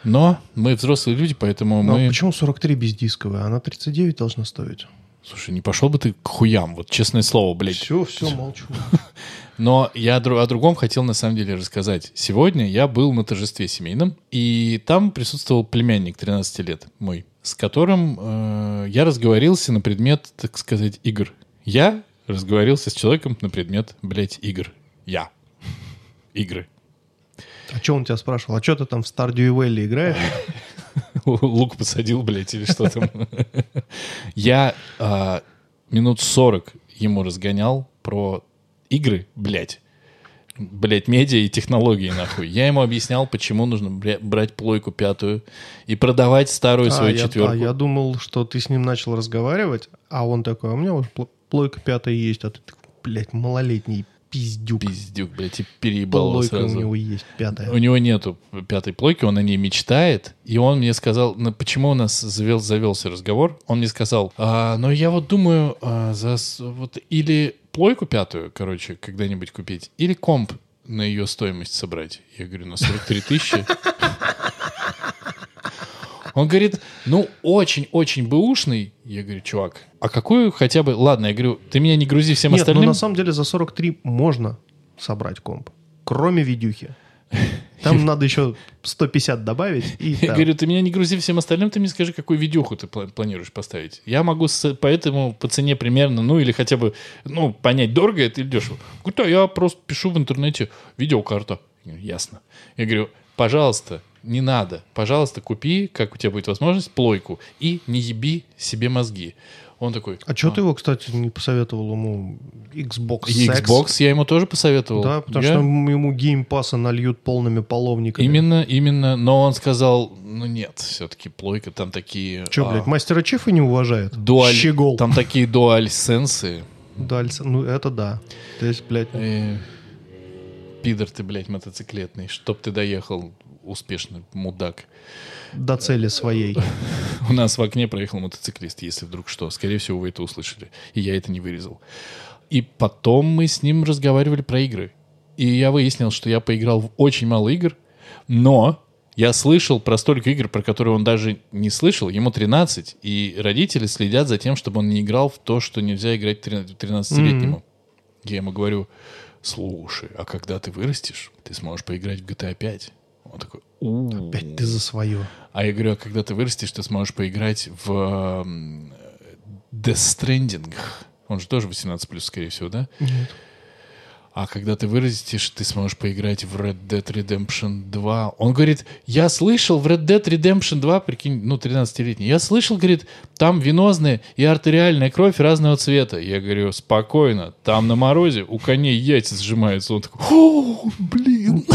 Но мы взрослые люди, поэтому мы... почему 43 бездисковая? Она 39 должна стоить. Слушай, не пошел бы ты к хуям, вот честное слово, блядь. Все, все, молчу. [laughs] Но я о другом хотел на самом деле рассказать. Сегодня я был на торжестве семейном, и там присутствовал племянник 13 лет мой, с которым э, я разговорился на предмет, так сказать, игр. Я разговорился с человеком на предмет, блядь, игр. Я. [laughs] Игры. А что он тебя спрашивал? А что ты там в Stardew Valley играешь? [laughs] [laughs] Лук посадил, блядь, или что там. Я а, минут 40 ему разгонял про игры, блядь. Блядь, медиа и технологии, нахуй. Я ему объяснял, почему нужно брать плойку пятую и продавать старую А, свою я, четверку. а я думал, что ты с ним начал разговаривать, а он такой, а у меня уже пл- плойка пятая есть, а ты такой, блядь, малолетний пиздюк. Пиздюк, блядь, и переебал его Плойка у сразу. него есть пятая. У него нету пятой плойки, он о ней мечтает. И он мне сказал, ну, почему у нас завел, завелся разговор. Он мне сказал, а, ну я вот думаю, а, за, вот или плойку пятую, короче, когда-нибудь купить, или комп на ее стоимость собрать. Я говорю, на 43 тысячи. Он говорит, ну, очень-очень бэушный. Я говорю, чувак, а какую хотя бы... Ладно, я говорю, ты меня не грузи всем Нет, остальным. ну на самом деле за 43 можно собрать комп, кроме видюхи. Там надо еще 150 добавить. И [laughs] Я да. говорю, ты меня не грузи всем остальным, ты мне скажи, какую видюху ты пла- планируешь поставить. Я могу с, поэтому по цене примерно, ну или хотя бы, ну, понять, дорого это или дешево. Говорю, да, я просто пишу в интернете видеокарта. Я говорю, Ясно. Я говорю, пожалуйста, не надо. Пожалуйста, купи, как у тебя будет возможность, плойку. И не еби себе мозги. Он такой... А что ты его, кстати, не посоветовал ему Xbox Sex? Xbox я ему тоже посоветовал. Да, потому Я- что ему геймпаса нальют полными половниками. Именно, именно. Но он сказал, ну нет, все-таки плойка, там такие... Че, а, блядь, мастера Чифа не уважает? дуаль, Щегол. Там такие дуаль-сенсы. Дальше. Ну, это да. То есть, блядь, Э, Пидор ты, блядь, мотоциклетный. Чтоб ты доехал успешно, мудак. до цели своей. У нас в окне проехал мотоциклист, если вдруг что. Скорее всего, вы это услышали. И я это не вырезал. И потом мы с ним разговаривали про игры. И я выяснил, что я поиграл в очень мало игр, но я слышал про столько игр, про которые он даже не слышал. Ему 13, и родители следят за тем, чтобы он не играл в то, что нельзя играть 13-летнему. Я ему говорю, слушай, а когда ты вырастешь, ты сможешь поиграть в GTA 5. Он такой, «У-у-у». Опять ты за свое. А я говорю, а когда ты вырастешь, ты сможешь поиграть в м, Death Stranding. Он же тоже 18+, плюс, скорее всего, да? Нет. А когда ты вырастешь, ты сможешь поиграть в Red Dead Redemption 2. Он говорит, я слышал в Red Dead Redemption 2, прикинь, ну, 13-летний, я слышал, говорит, там венозная и артериальная кровь разного цвета. Я говорю, спокойно, там на морозе у коней яйца сжимаются. Он такой, о, блин.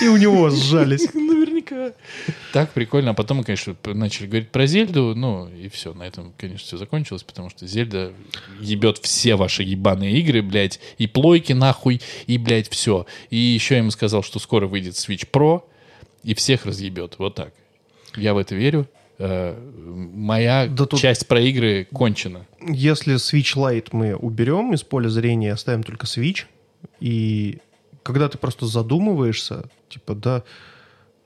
И у него [laughs] сжались. Наверняка. Так прикольно. А потом мы, конечно, начали говорить про Зельду. Ну, и все. На этом, конечно, все закончилось, потому что Зельда ебет все ваши ебаные игры, блядь. И плойки нахуй, и, блядь, все. И еще я ему сказал, что скоро выйдет Switch Pro, и всех разъебет. Вот так. Я в это верю. Э, Моя Да тут- часть про игры кончена. Если Switch Lite мы уберем из поля зрения, оставим только Switch, и когда ты просто задумываешься, типа, да,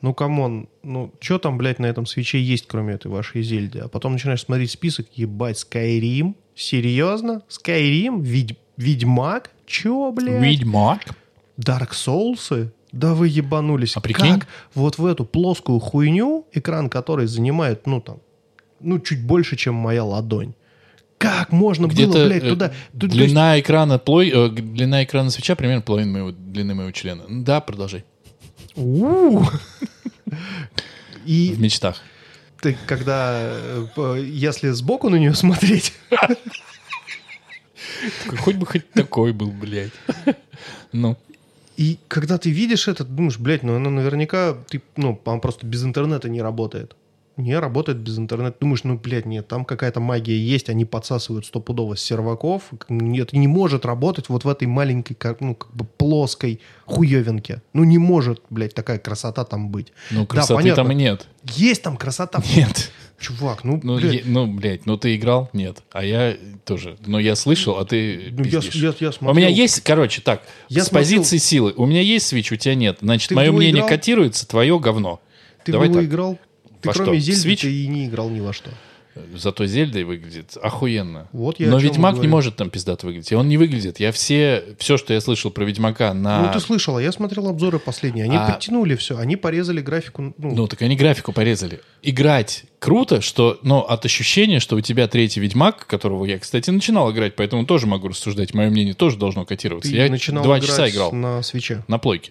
ну, come on, ну, что там, блядь, на этом Switch е есть, кроме этой вашей Зельды? А потом начинаешь смотреть список, ебать, Skyrim? Серьезно? Skyrim? Ведь... Ведьмак? Чё, блядь? Ведьмак. Dark Souls? Да вы ебанулись. А прикинь? Как вот в эту плоскую хуйню, экран которой занимает, ну, там, ну, чуть больше, чем моя ладонь. Как можно Где-то было, блядь, э, туда... То есть, длина экрана плой, э, длина экрана свеча примерно половина моего, длины моего члена. Да, продолжай. И В мечтах. ты, когда, э, если сбоку на нее смотреть, Хоть бы хоть такой был, блядь. Ну, и когда ты видишь это, ты думаешь, блядь, ну она наверняка, ты, ну, просто без интернета не работает. Не работает без интернета. Думаешь, ну, блядь, нет, там какая-то магия есть, они подсасывают стопудово с серваков. Нет, не может работать вот в этой маленькой, как- ну, как бы плоской хуевинке. Ну, не может, блядь, такая красота там быть. Ну, Да, красоты понятно. там и нет. Есть там красота. Нет. Чувак, ну, Ну, блядь. е- ну, блядь, ну ты играл? Нет. А я тоже. Но я слышал, а ты Ну, я, я, я У смотрел. меня есть, короче, так, Я с смотрел- позиции силы. У меня есть свич, у тебя нет. Значит, Ты мое мнение играл? котируется, твое говно. Ты Давай в него так. играл? Ты Во кроме что, Зельды Switch? ты и не играл ни во что. Зато Зельдой выглядит охуенно. Вот я Но Ведьмак не может там пиздато выглядеть. И он не выглядит. Я все, все, что я слышал про Ведьмака на... Ну, ты слышал, а я смотрел обзоры последние. Они А- подтянули все. Они порезали графику. Ну, Ну, так они графику порезали. Играть круто, что, но от ощущения, что у тебя третий Ведьмак, которого я, кстати, начинал играть, поэтому тоже могу рассуждать. Мое мнение тоже должно котироваться. ты я начинал два часа играл на свече. на плойке.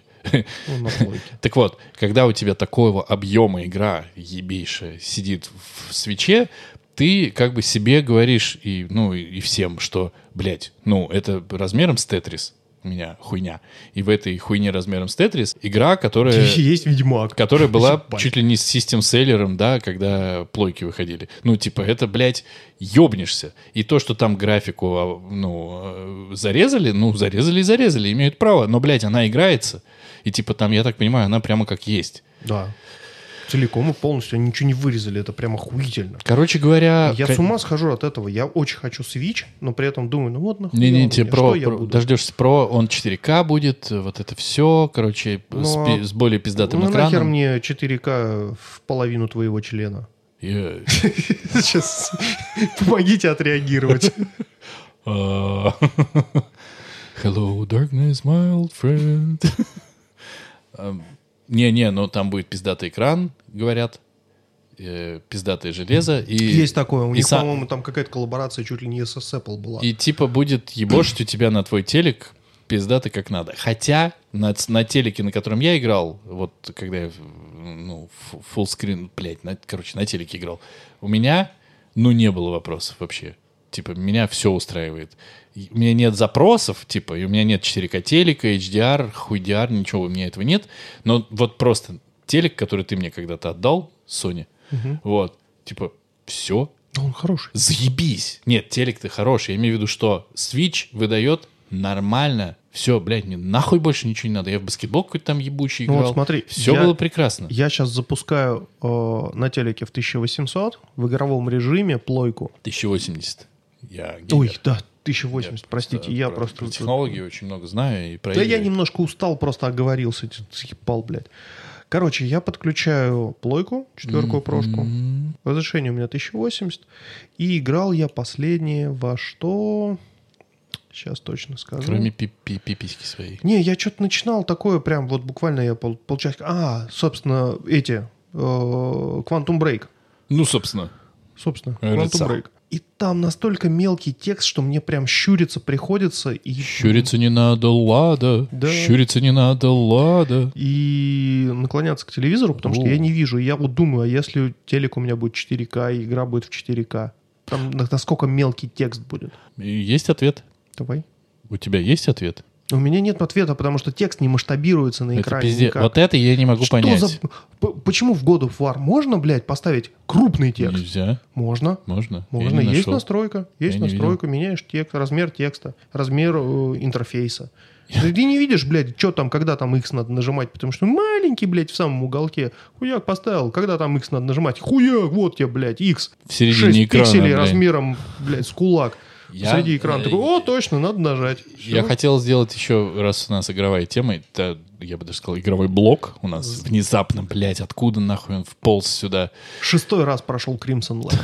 Ну, на плойке. [laughs] Так вот, когда у тебя такого объема игра ебейшая сидит в свече, ты как бы себе говоришь и, ну, и всем, что, блядь, ну, это размером с Тетрис у меня хуйня. И в этой хуйне размером с Тетрис игра, которая... [laughs] Есть Ведьмак. которая была [laughs] чуть ли не с систем-селлером, да, когда плойки выходили. Ну, типа, это, блядь, ёбнешься. И то, что там графику, а, ну, э, зарезали, ну, зарезали и зарезали, имеют право. Но, блядь, она играется. И, типа, там, я так понимаю, она прямо как есть. Да. Целиком и полностью. Они ничего не вырезали. Это прям охуительно. Короче говоря... Я ка- с ума схожу от этого. Я очень хочу Switch, но при этом думаю, ну вот нахуя Не-не, тебе про, про- дождешься про, он 4К будет, вот это все, короче, Ну, с, а- с более пиздатым Ну нахер экраном. мне 4К в половину твоего члена? Сейчас [laughs] помогите отреагировать. [laughs] А, [laughs] Hello, darkness, my old friend. Ам, Не-не, но там будет пиздатый экран, говорят. э, Пиздатое железо. И, Есть такое. У и них, сам- по-моему, там какая-то коллаборация чуть ли не с Apple была. И типа будет ебошить у тебя на твой телек пиздатый как надо. Хотя на, на телеке, на котором я играл, вот когда я, ну, screen, блядь, на, короче, на телеке играл, у меня, ну, не было вопросов вообще. Типа, меня все устраивает. И У меня нет запросов, типа, и у меня нет 4К телека, HDR, хуйдиар, ничего у меня этого нет. Но вот просто телек, который ты мне когда-то отдал, Sony, вот, типа, все, Да Он хороший. Заебись. Нет, телек-то хороший. Я имею в виду, что Switch выдает нормально. Все, блядь, мне нахуй больше ничего не надо. Я в баскетбол какой-то там ебучий Ну играл. вот смотри, Все я- было прекрасно. Я сейчас запускаю э, на телеке в 1800 в игровом режиме плойку. 1080. Я геймер. Ой, да, 1080, простите, я про- просто... про технологии очень много знаю. И про Да игры. я немножко устал, просто оговорился, съебал, блядь. Короче, я подключаю плойку, четверку прошку. Разрешение у меня 1080. И играл я последнее во что... Сейчас точно скажу. Кроме пи- пи- пиписьки своей. Не, я что-то начинал такое, прям вот буквально я пол, полчаса... А, собственно, эти... э, Quantum Break. Ну, собственно. Собственно, Quantum. Break. И там настолько мелкий текст, что мне прям щуриться приходится. И, Щуриться не надо, лада. Да. Щуриться не надо, лада. и наклоняться к телевизору, потому что О. я не вижу. Я вот думаю, а если телек у меня будет 4К, и игра будет в 4К? Там на- насколько мелкий текст будет? Есть ответ? Давай. У тебя есть ответ? У меня нет ответа, потому что текст не масштабируется на Это экране пиздец. никак. Вот это я не могу Что понять. за... Почему в God of War можно, блядь, поставить крупный текст? Нельзя. Можно. Можно. Можно. Есть нашел. настройка. Есть Я настройка. Меняешь текст, размер текста, размер э, интерфейса. Ты не видишь, блядь, что там, когда там X надо нажимать, потому что маленький, блядь, в самом уголке. Хуяк поставил, когда там X надо нажимать. Хуяк, вот тебе, блядь, X. В середине 6 экрана, пикселей блядь. размером, блядь, с кулак. Я- Среди экрана. э, Такой, о, точно, надо нажать. Я Всё. хотел сделать еще, раз у нас игровая тема, это, я бы даже сказал, игровой блок у нас внезапно, блядь, откуда нахуй он вполз сюда? Шестой раз прошел Crimson Light.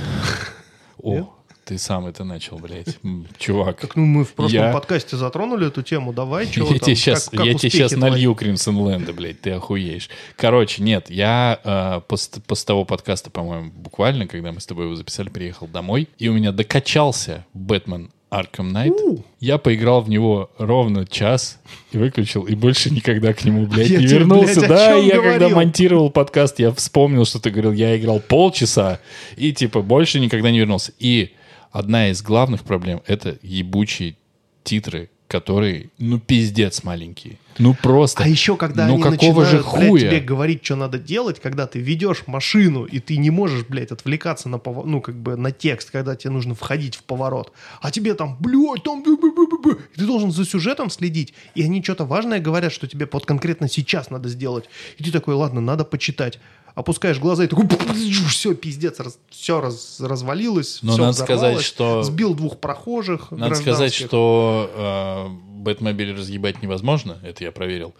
О? Ты сам это начал, блядь, чувак. Так, ну, мы в прошлом Я- подкасте затронули эту тему. Давай, что Я тебе сейчас, я тебе сейчас налью Crimson Land, блядь, ты охуеешь. Короче, нет, я э, после, после того подкаста, по-моему, буквально, когда мы с тобой его записали, приехал домой, и у меня докачался Бэтмен Arkham Knight. У. Я поиграл в него ровно час и выключил, и больше никогда к нему, блядь, Я не тебе, вернулся. блядь, да, я когда говорил? монтировал подкаст, я вспомнил, что ты говорил, я играл полчаса, и типа больше никогда не вернулся. И одна из главных проблем — это ебучие титры, которые, ну, пиздец маленькие. Ну просто. А еще, когда ну они какого же начинают, блядь, хуя? тебе говорить, что надо делать, когда ты ведешь машину, и ты не можешь, блядь, отвлекаться на, пова- ну, как бы на текст, когда тебе нужно входить в поворот. А тебе там, блядь, там... И ты должен за сюжетом следить. И они что-то важное говорят, что тебе вот конкретно сейчас надо сделать. И ты такой, ладно, надо почитать. Опускаешь глаза и такой, [laughs] все, пиздец, все развалилось, Но всё надо сказать, что- Сбил двух прохожих Надо сказать, что э, Бэтмобиль разъебать невозможно, это я проверил.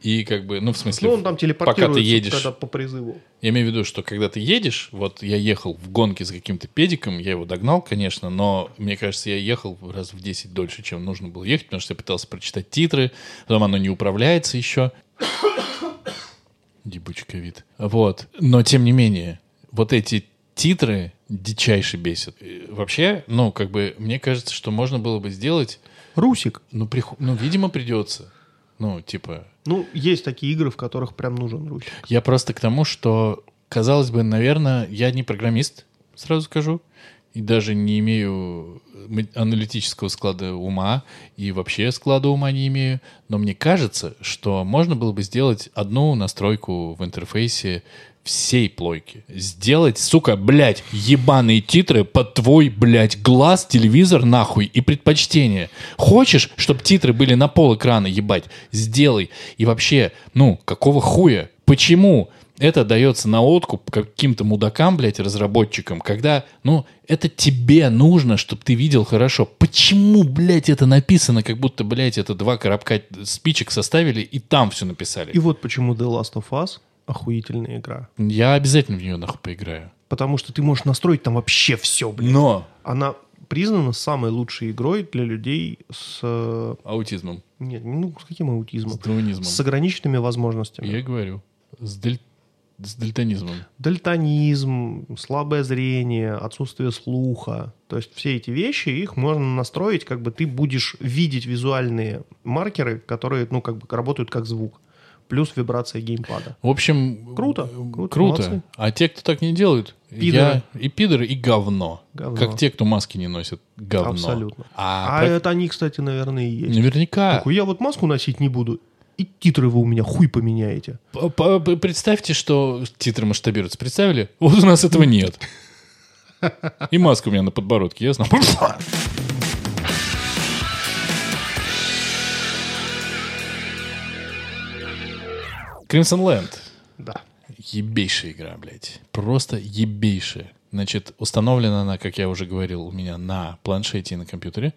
И как бы, ну, в смысле, Ну, он там пока ты едешь, когда по призыву. я имею в виду, что когда ты едешь, вот я ехал в гонке с каким-то педиком, я его догнал, конечно, но мне кажется, я ехал раз в 10 дольше, чем нужно было ехать, потому что я пытался прочитать титры, потом оно не управляется еще. [coughs] Ебучий ковид. Вот. Но, тем не менее, вот эти титры дичайше бесят. И Вообще, ну, как бы, мне кажется, что можно было бы сделать, Русик. ну, приху- ну видимо, придется. Ну, типа, Ну, есть такие игры, в которых прям нужен русик. я просто к тому, что, казалось бы, наверное, я не программист, сразу скажу, и даже не имею м- аналитического склада ума, и вообще склада ума не имею, но мне кажется, что можно было бы сделать одну настройку в интерфейсе всей плойки. Сделать, сука, блядь, ебаные титры под твой, блядь, глаз, телевизор, нахуй, и предпочтение. Хочешь, чтобы титры были на пол экрана, ебать? Сделай. И вообще, ну, какого хуя? Почему это дается на откуп каким-то мудакам, блядь, разработчикам, когда, ну, это тебе нужно, чтобы ты видел хорошо. Почему, блядь, это написано, как будто, блядь, это два коробка спичек составили и там все написали? И вот почему The Last of Us охуительная игра. Я обязательно в нее нахуй поиграю. Потому что ты можешь настроить там вообще все, блин. Но Она признана самой лучшей игрой для людей с... э, аутизмом, Нет, ну, с каким с аутизмом? даунизмом. С ограниченными возможностями. Я и говорю. С, дель- с дальтонизмом. Дальтонизм, слабое зрение, отсутствие слуха. То есть все эти вещи, их можно настроить, как бы ты будешь видеть визуальные маркеры, которые, ну, как бы работают как звук. Плюс вибрация геймпада. В общем... Круто, круто, Круто. молодцы. А те, кто так не делают, Пидоры. я и пидоры, и говно. Говно. Как те, кто маски не носят. Говно. Абсолютно. А, А, про- это они, кстати, наверное, и есть. наверняка. Такой, я вот маску носить не буду, и титры вы у меня хуй поменяете. Представьте, что титры масштабируются. Представили? Вот у нас этого нет. И маска у меня на подбородке, ясно? [laughs] Crimson Land. Да. Ебейшая игра, блядь. Просто ебейшая. Значит, установлена она, как я уже говорил, у меня на планшете и на компьютере.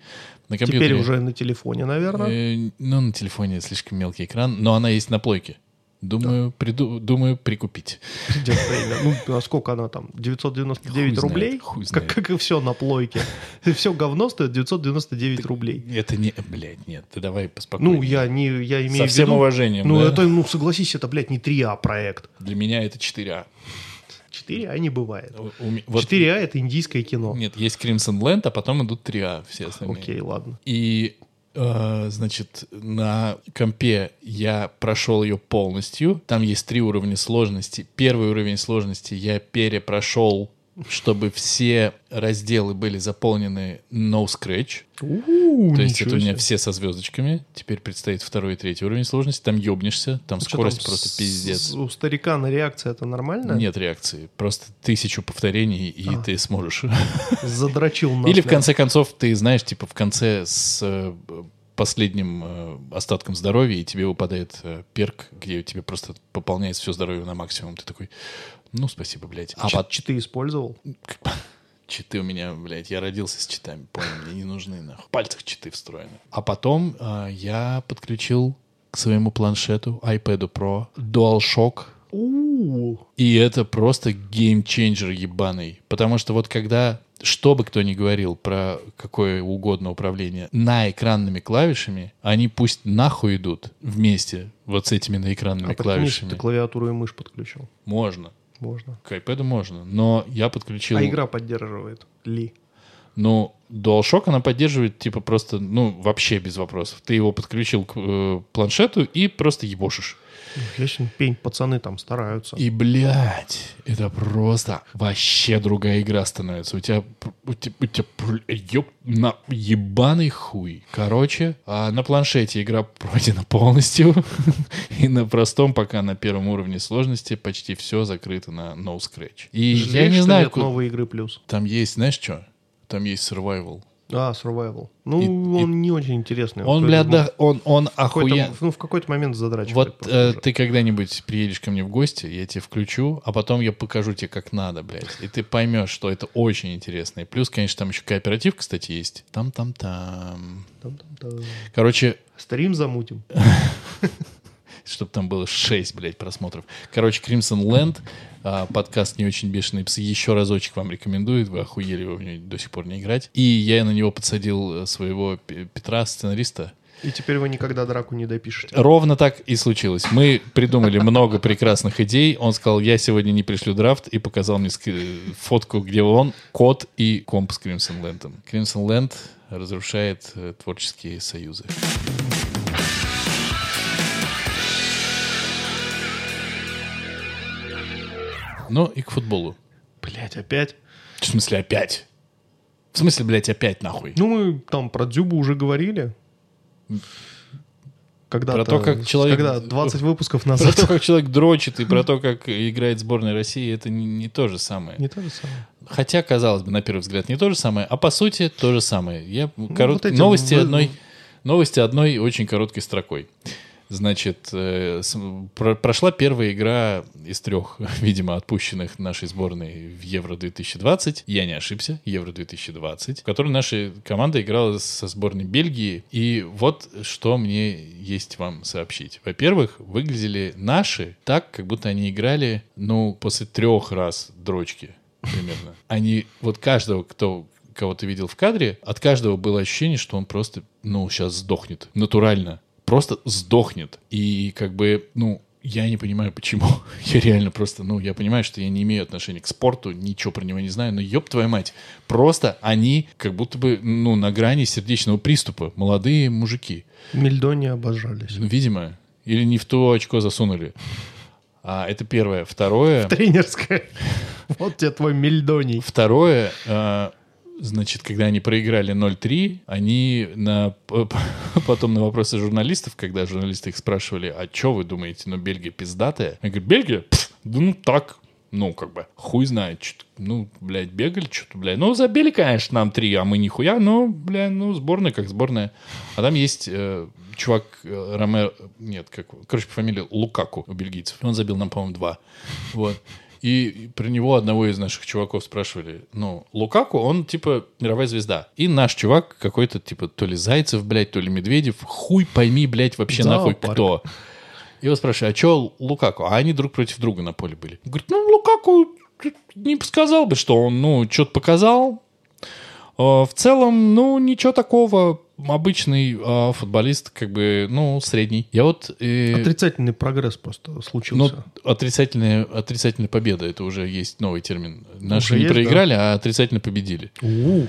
На компьютере, Теперь уже на телефоне, наверное. э, ну, на телефоне слишком мелкий экран, но она есть на плойке. Думаю, приду, думаю прикупить. Придет время. Ну, а сколько она там? 999 Хуй рублей? знает, хуй как, знает. как и все на плойке. [laughs] Все говно стоит 999 рублей. Это не... Блядь, нет, ты давай поспокойнее. Ну, я не, я имею Со всем уважением, Ну, да? это, ну, согласись, это, блядь, не 3А проект. Для меня это 4А. 4А не бывает. У- у ме- вот 4А это индийское кино. Нет, есть Crimson Land, а потом идут 3А все остальные. Окей, ладно. И, значит, на компе я прошел ее полностью. Там есть три уровня сложности. Первый уровень сложности я перепрошел, чтобы все разделы были заполнены no scratch. У-у, То есть это у меня себе. все со звездочками. Теперь предстоит второй и третий уровень сложности. Там ёбнешься, там Что скорость там, просто с- пиздец. У старика на реакция это нормально? Нет реакции. Просто тысячу повторений, и ты сможешь. Задрочил нас. Или в конце концов, ты знаешь, типа в конце с э, последним э, остатком здоровья, и тебе выпадает э, перк, где тебе просто пополняется все здоровье на максимум. Ты такой, ну, спасибо, блядь. А Ч- пот- Читы использовал? [laughs] читы у меня, блядь, я родился с читами, понял, мне не нужны, нахуй. В пальцах читы встроены. А потом э, я подключил к своему планшету iPad Pro DualShock и это просто геймченджер ебаный. Потому что вот когда, что бы кто ни говорил про какое угодно управление, на экранными клавишами, они пусть нахуй идут вместе вот с этими наэкранными А клавишами. ты клавиатуру и мышь подключил. Можно. Можно. К iPad можно. Но я подключил... А игра поддерживает ли? Но DualShock она поддерживает, типа, просто, ну, вообще без вопросов. Ты его подключил к э, планшету и просто ебошишь. Ясен пень, пацаны там стараются. И, блядь, это просто вообще другая игра становится. У тебя, у тебя, у тебя ёб, на ебаный хуй. Короче, а на планшете игра [laughs] пройдена полностью. [laughs] И на простом, пока на первом уровне сложности, почти все закрыто на no scratch. И Жалеешь, я не знаю, нет ку- новой игры плюс. там есть, знаешь что? Там есть survival. А, survival. Ну, И- он не очень интересный. Он, то бля, есть, да, он, он в какой-то- охуен... Ну, в какой-то момент задрачивает. Вот э, ты когда-нибудь приедешь ко мне в гости, я тебе включу, а потом я покажу тебе, как надо, блядь. И ты поймешь, что это очень интересно. И плюс, конечно, там еще кооператив, кстати, есть. Там-там-там. Там-там-там. Короче, Стрим замутим. [laughs] чтобы там было 6, блядь, просмотров. Короче, Crimson Land, а, подкаст «Не очень бешеные псы», еще разочек вам рекомендует. Вы охуели его в него до сих пор не играть. И я на него подсадил э, своего Петра, сценариста, И теперь вы никогда драку не допишете. Ровно так и случилось. Мы придумали много прекрасных идей. Он сказал, я сегодня не пришлю драфт, и показал мне фотку, где он, кот и комп с Crimson Land. Crimson Land разрушает э, творческие союзы. Ну и к футболу. Блять, опять. В смысле опять? В смысле, блядь, опять нахуй? Ну, мы там про Дзюбу уже говорили. Когда Про то, как человек- Когда 20 выпусков [laughs] Про назад. то, как человек дрочит, и про то, как играет сборная России, это не, не то же самое. Не то же самое. Хотя, казалось бы, на первый взгляд не то же самое, а по сути то же самое. Я корот- вот эти новости вы- одной новости одной очень короткой строкой. Значит, э, прошла первая игра из трех, [laughs] видимо, отпущенных нашей сборной в Евро 2020. Я не ошибся, Евро 2020, в которой наша команда играла со сборной Бельгии. И вот что мне есть вам сообщить. Во-первых, выглядели наши так, как будто они играли, ну, после трех раз дрочки примерно. [laughs] Они, вот каждого, кто кого ты видел в кадре, от каждого было ощущение, что он просто, ну, сейчас сдохнет. Натурально. Просто сдохнет. И как бы, ну, я не понимаю, почему. [laughs] Я реально просто, ну, я понимаю, что я не имею отношения к спорту, ничего про него не знаю, но ёб твою мать, просто они как будто бы, ну, на грани сердечного приступа. Молодые мужики. Мельдони обожались. Ну, видимо, или не в то очко засунули. А это первое. Второе... [laughs] Тренерская. Вот тебе твой Мельдоний. Второе, э, значит, когда они проиграли 0-3, они на, потом на вопросы журналистов, когда журналисты их спрашивали, а что вы думаете, ну Бельгия пиздатая? Они говорят, Бельгия? Пф, да ну так, ну как бы, хуй знает, чё-то, ну, блядь, бегали что-то, блядь. Ну, забили, конечно, нам три, а мы нихуя, ну, блядь, ну, сборная как сборная. А там есть э, чувак э, Ромер, нет, как, короче, по фамилии Лукаку у бельгийцев. Он забил нам, по-моему, два. Вот. И про него одного из наших чуваков спрашивали, ну, Лукаку, он типа мировая звезда. И наш чувак какой-то типа то ли Зайцев, блядь, то ли Медведев, хуй пойми, блядь, вообще нахуй Зоопарк. кто. Его спрашивают, а что Лукаку? А они друг против друга на поле были. Говорит, ну, Лукаку не сказал бы, что он, ну, что-то показал. А, В целом, ну, ничего такого. Обычный а, футболист, как бы, ну, средний. Я вот... э, Отрицательный прогресс просто ну, случился. отрицательная, отрицательная победа, это уже есть новый термин. Наши Уже не есть, проиграли, а отрицательно победили. У,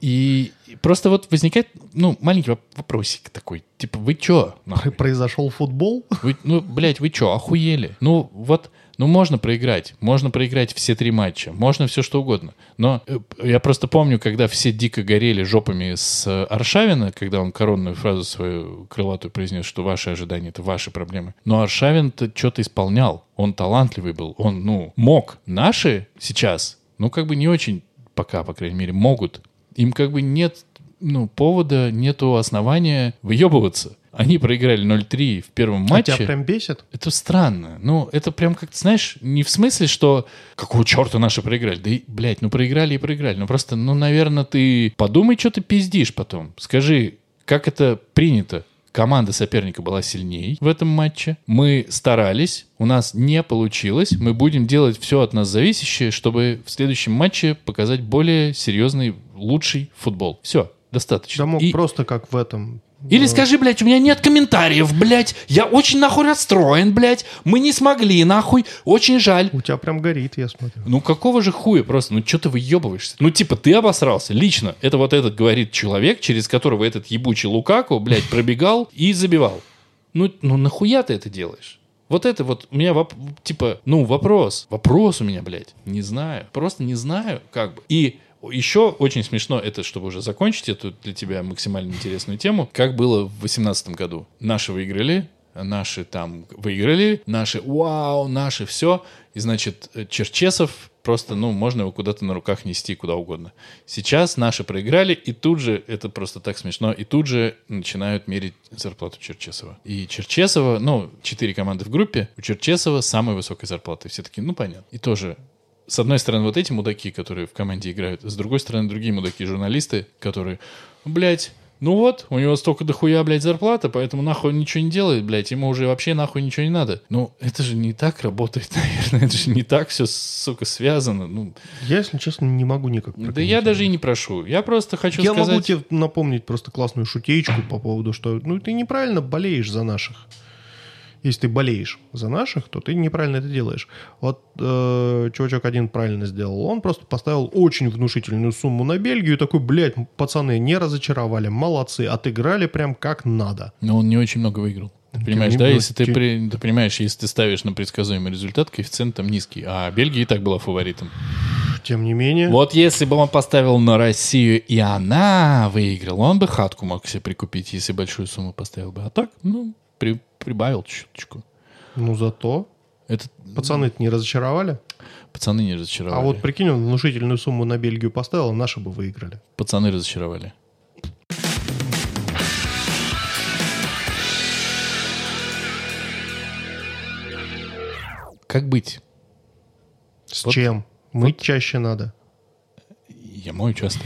И просто вот возникает, ну, маленький воп- вопросик такой. Типа, вы чё? нахуй? Произошел футбол. Вы, ну, блядь, вы чё, охуели? Ну, вот, ну, можно проиграть. Можно проиграть все три матча. Можно все что угодно. Но э, я просто помню, когда все дико горели жопами с э, Аршавина, когда он коронную фразу свою крылатую произнес, что ваши ожидания — это ваши проблемы. Но Аршавин-то что-то исполнял. Он талантливый был. Он, ну, мог. Наши сейчас, ну, как бы не очень пока, по крайней мере, могут. Им как бы нет ну, повода, нету основания выебываться. Они проиграли 0-3 в первом А матче. тебя прям бесит? Это странно. Ну, это прям как-то, знаешь, не в смысле, что какого черта наши проиграли. Да, и, блядь, ну проиграли и проиграли. Ну просто, ну, наверное, ты подумай, что ты пиздишь потом. Скажи, как это принято? Команда соперника была сильней в этом матче. Мы старались, у нас не получилось. Мы будем делать все от нас зависящее, чтобы в следующем матче показать более серьезный, лучший футбол. Все, достаточно. Да мог И- просто как в этом Или скажи, блядь, у меня нет комментариев, блядь. Я очень нахуй расстроен, блядь. Мы не смогли, нахуй. Очень жаль. У тебя прям горит, я смотрю. Ну какого же хуя просто? Ну что ты выебываешься? Ну типа ты обосрался. Лично. Это вот этот говорит человек, через которого этот ебучий Лукаку, блядь, пробегал и забивал. Ну, ну нахуя ты это делаешь? Вот это вот у меня воп- типа, ну, вопрос. Вопрос у меня, блядь. Не знаю. Просто не знаю, как бы. И еще очень смешно, это чтобы уже закончить эту для тебя максимально интересную тему, как было в 2018 году. Наши выиграли, наши там выиграли, наши вау, наши все. И, значит, Черчесов просто, ну, можно его куда-то на руках нести куда угодно. Сейчас наши проиграли, и тут же, это просто так смешно, и тут же начинают мерить зарплату Черчесова. И Черчесова, ну, четыре команды в группе, у Черчесова самая высокая зарплата. Все таки ну, понятно. И тоже с одной стороны, вот эти мудаки, которые в команде играют, с другой стороны, другие мудаки, журналисты, которые, блядь, ну вот, у него столько дохуя, блядь, зарплата, поэтому нахуй он ничего не делает, блядь, ему уже вообще нахуй ничего не надо. Ну, это же не так работает, [laughs] наверное, это же не так все, сука, связано. Ну, Я, если честно, не могу никак да я даже и не прошу. Я просто хочу Я сказать... могу тебе напомнить просто классную шутеечку по поводу, что ну ты неправильно болеешь за наших. Если ты болеешь за наших, то ты неправильно это делаешь. Вот э, чувачок один правильно сделал. Он просто поставил очень внушительную сумму на Бельгию и такой, блядь, пацаны не разочаровали, молодцы, отыграли прям как надо. Но он не очень много выиграл. Ты понимаешь, да, если ты, при- ты понимаешь, если ты ставишь на предсказуемый результат, коэффициент там низкий, а Бельгия и так была фаворитом. Тем не менее, Вот если бы он поставил на Россию, и она выиграла, он бы хатку мог себе прикупить, если большую сумму поставил бы. А так, ну, при- прибавил чуточку. ну зато Это пацаны не разочаровали. пацаны не разочаровали. А вот прикинь, он внушительную сумму на Бельгию поставил, а наши бы выиграли. Пацаны разочаровали. Как быть? С Вот- чем? Мыть чаще надо. Я мою часто.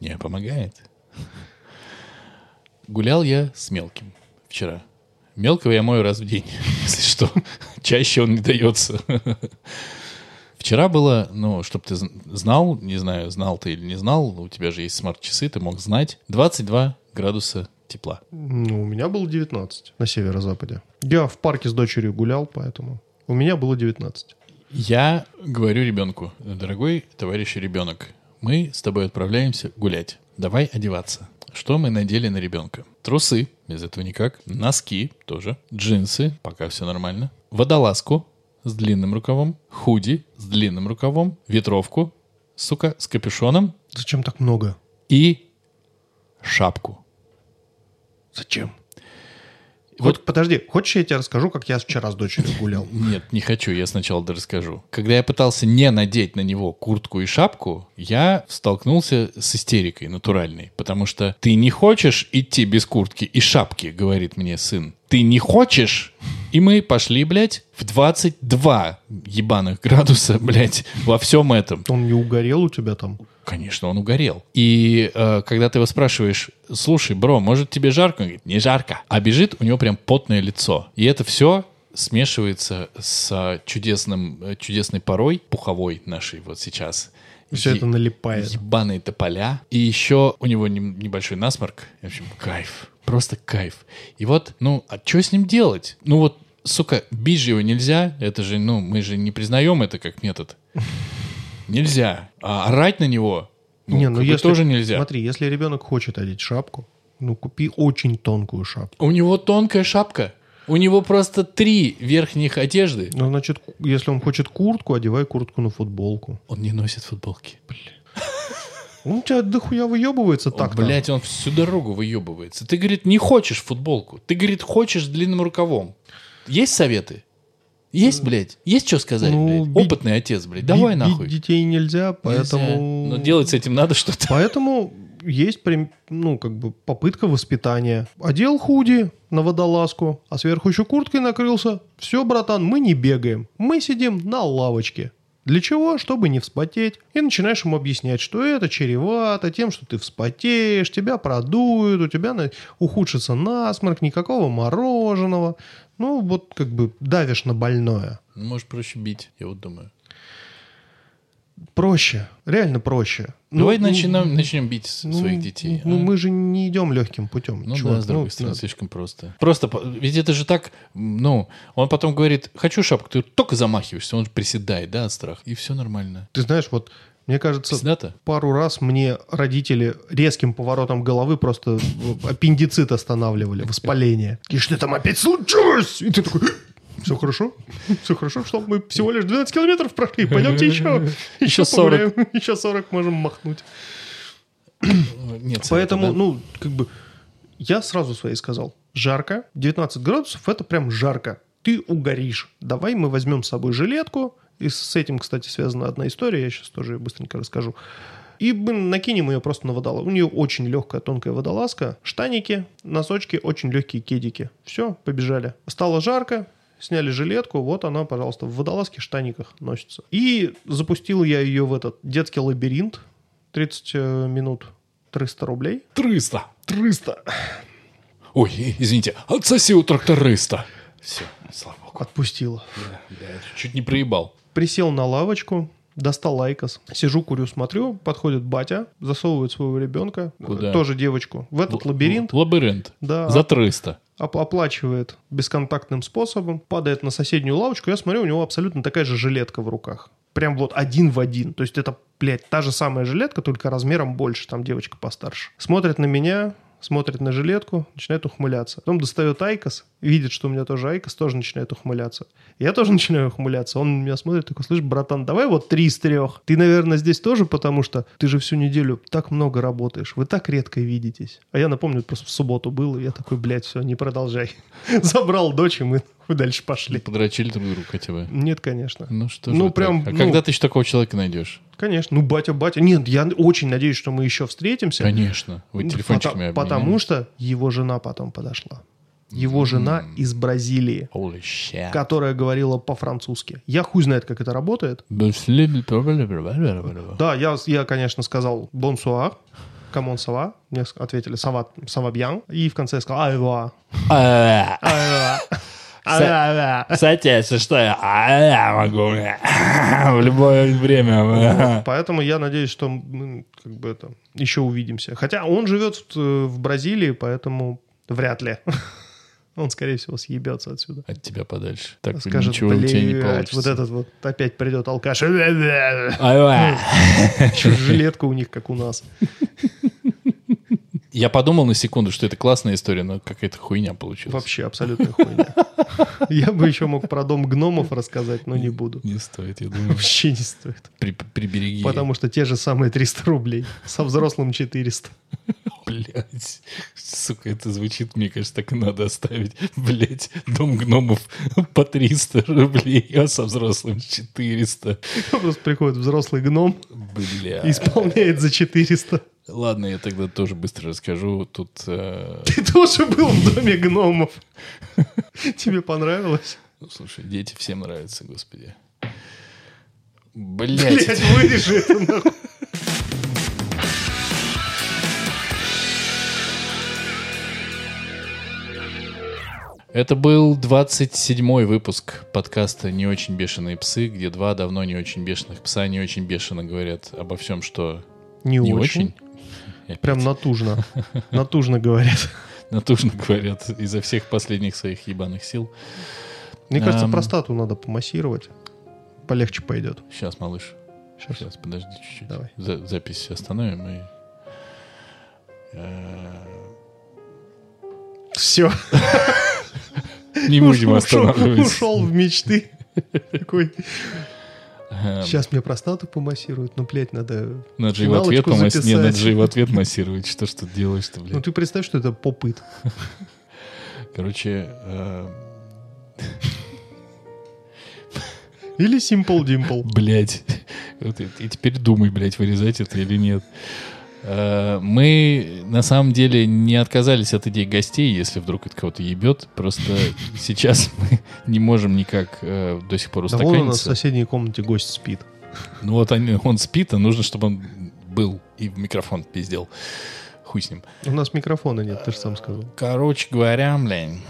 Не помогает. Гулял я с мелким вчера. Мелкого я мою раз в день, [laughs] если что. Чаще он не дается. Вчера было, ну, чтобы ты зн- знал, не знаю, знал ты или не знал, у тебя же есть смарт-часы, ты мог знать, 22 градуса тепла. Ну, у меня было 19 на северо-западе. Я в парке с дочерью гулял, поэтому у меня было 19. Я говорю ребенку, дорогой товарищ ребенок, мы с тобой отправляемся гулять. Давай одеваться. Что мы надели на ребенка? Трусы, без этого никак. Носки тоже. Джинсы, пока все нормально. Водолазку с длинным рукавом. Худи с длинным рукавом. Ветровку, сука, с капюшоном. Зачем так много? И шапку. Зачем? Вот- Вот подожди, хочешь я тебе расскажу, как я вчера с дочерью гулял? [laughs] Нет, не хочу, я сначала расскажу. Когда я пытался не надеть на него куртку и шапку, я столкнулся с истерикой натуральной, потому что ты не хочешь идти без куртки и шапки, говорит мне сын. Ты не хочешь? И мы пошли, блядь, в 22 ебаных градуса, [laughs] блядь, во всем этом. Он не угорел у тебя там? Конечно, он угорел. И э, когда ты его спрашиваешь, слушай, бро, может тебе жарко? Он говорит, не жарко. А бежит у него прям потное лицо. И это все смешивается с чудесным, э, чудесной порой, пуховой нашей вот сейчас. Все Е- это налипает. Ебаные тополя. И еще у него нем- небольшой насморк. В общем, кайф. Просто кайф. И вот, ну, а что с ним делать? Ну вот, сука, бить же его нельзя. Это же, ну, мы же не признаем это как метод. [laughs] Нельзя. А орать на него ну, не, ну если, тоже нельзя. Смотри, если ребенок хочет одеть шапку, ну купи очень тонкую шапку. У него тонкая шапка. У него просто три верхних одежды. Ну, значит, если он хочет куртку, одевай куртку на футболку. Он не носит футболки. [laughs] Он у тебя дохуя выебывается Так, так Блять, он всю дорогу выебывается. Ты, говорит, не хочешь футболку. Ты, говорит, хочешь длинным рукавом. Есть советы? Есть, блядь? Есть что сказать, Ну, блядь? бить- Опытный отец, блядь. Давай нахуй. детей нельзя, поэтому... Но делать с этим надо что-то. Поэтому есть, ну, как бы попытка воспитания. Одел худи на водолазку, а сверху еще курткой накрылся. Все, братан, мы не бегаем. Мы сидим на лавочке. Для чего? Чтобы не вспотеть. И начинаешь ему объяснять, что это чревато тем, что ты вспотеешь, тебя продуют, у тебя ухудшится насморк, никакого мороженого. Ну, вот как бы давишь на больное. Ну, Может, проще бить, я вот думаю. Проще, реально проще. Ну, Давай ну, начнем, начнем бить ну, своих детей. Ну, а? мы же не идем легким путем. Ну чувак. да, с другой Ну, стороны, да. слишком просто. Просто, ведь это же так, ну, он потом говорит, хочу шапку, ты только замахиваешься, он приседает, да, от страха, и все нормально. Ты знаешь, вот мне кажется, Пиздато? пару раз мне родители резким поворотом головы просто аппендицит останавливали, воспаление. И что там опять случилось? И ты такой, все хорошо? Все хорошо, что мы всего лишь 12 километров прошли. Пойдемте еще. Еще Еще 40. 40. Еще 40 можем махнуть. Нет Поэтому, ну, как бы, я сразу своей сказал, жарко, 19 градусов, это прям жарко. Ты угоришь. Давай мы возьмем с собой жилетку. И с этим, кстати, связана одна история, я сейчас тоже быстренько расскажу. И мы накинем ее просто на водолазку. У нее очень легкая, тонкая водолазка. Штаники, носочки, очень легкие кедики. Все, побежали. Стало жарко, сняли жилетку, вот она, пожалуйста, в водолазке, штаниках носится. И запустил я ее в этот детский лабиринт. 30 э, минут 300 рублей. 300. 300. Ой, извините, отсоси у тракториста. Все, слава богу. Отпустила. Да, да, чуть не проебал. Присел на лавочку, достал IQOS. Сижу, курю, смотрю. Подходит батя, засовывает своего ребенка. Куда? Тоже девочку. В этот Л- лабиринт. Лабиринт. Да. За 300. Оп- оплачивает бесконтактным способом, падает на соседнюю лавочку. Я смотрю, у него абсолютно такая же жилетка в руках. Прям вот один в один. То есть это, блядь, та же самая жилетка, только размером больше. Там девочка постарше. Смотрит на меня, смотрит на жилетку, начинает ухмыляться. Потом достает IQOS, видит, что у меня тоже IQOS, тоже начинает ухмыляться. Я тоже [laughs] начинаю ухмыляться. Он на меня смотрит, такой, слышь, братан, давай вот три из трех. Ты, наверное, здесь тоже, потому что ты же всю неделю так много работаешь. Вы так редко видитесь. А я напомню, просто в субботу был, и я такой, блядь, все, не продолжай. [laughs] Забрал дочь, и мы дальше пошли. Подрочили друг друга хотя бы. Нет, конечно. Ну что Ну, же прям, так? А ну- когда ты еще такого человека найдешь? Конечно. Ну, батя, батя. Нет, я очень надеюсь, что мы еще встретимся. Конечно. Вы телефончиками Потому обменялись. что его жена потом подошла. Его жена из Бразилии, которая говорила по-французски. Я хуй знает, как это работает. Да, я, я конечно, сказал «bonsoir», «comment ça va», мне ответили «ça va, ça va bien», и в конце я сказал «айва». А, «Айва». Кстати, если что, я а, могу [laughs] в любое время. [laughs] Поэтому я надеюсь, что мы как бы это еще увидимся. Хотя он живет э, в Бразилии, поэтому вряд ли. [laughs] Он, скорее всего, съебется отсюда. От тебя подальше. Так Скажет, ничего у тебя не получится. вот этот вот опять придет алкаш. А, жилетка у них, как у нас. Я подумал на секунду, что это классная история, но какая-то хуйня получилась. Вообще абсолютная хуйня. [laughs] Я бы еще мог про дом гномов рассказать, но не буду. Не стоит, я думаю. Вообще не стоит. При- Прибереги. Потому что те же самые 300 рублей. Со взрослым 400. Блять, сука, это звучит, мне кажется, так и надо оставить. Блять, дом гномов по 300 рублей, а со взрослым 400. Просто приходит взрослый гном, Бля. исполняет за 400. Ладно, я тогда тоже быстро расскажу. Тут э, [laughs] Ты тоже был в доме гномов. [laughs] Тебе понравилось? Ну, слушай, дети всем нравятся, господи. [laughs] Блять. Блять, вырежи это нахуй. Это был 27-й выпуск подкаста «Не очень бешеные псы», где два давно не очень бешеных пса не очень бешено говорят обо всем, что Не, не очень. очень. Опять Прям натужно. Натужно говорят. [laughs] натужно говорят изо всех последних своих ебаных сил. Мне кажется, простату надо помассировать. Полегче пойдет. Сейчас, малыш. Сейчас. Сейчас, подожди чуть-чуть. Давай. За- запись остановим и... э, Все. Не будем останавливаться. Ушел в мечты. Такой, Эм, сейчас мне простату помассируют. Ну, блядь, надо... Надо же и в ответ помассировать. Не, надо же и в ответ [laughs] массировать. Что ж ты делаешь-то, Ну, блядь? ты представь, что это попыт. [laughs] Короче, э, [laughs] Или Simple Dimple. блядь. И теперь думай, блядь, вырезать это или нет. Э, Мы на самом деле не отказались от идей гостей, если вдруг это кого-то ебет. Просто [laughs] сейчас мы не можем никак э, до сих пор Да вон у нас в устаканиться. соседней комнате гость спит. Ну вот они- он спит, а нужно, чтобы он был и в микрофон пиздел. Хуй с ним. У нас микрофона нет, ты же сам сказал. Короче говоря, блин,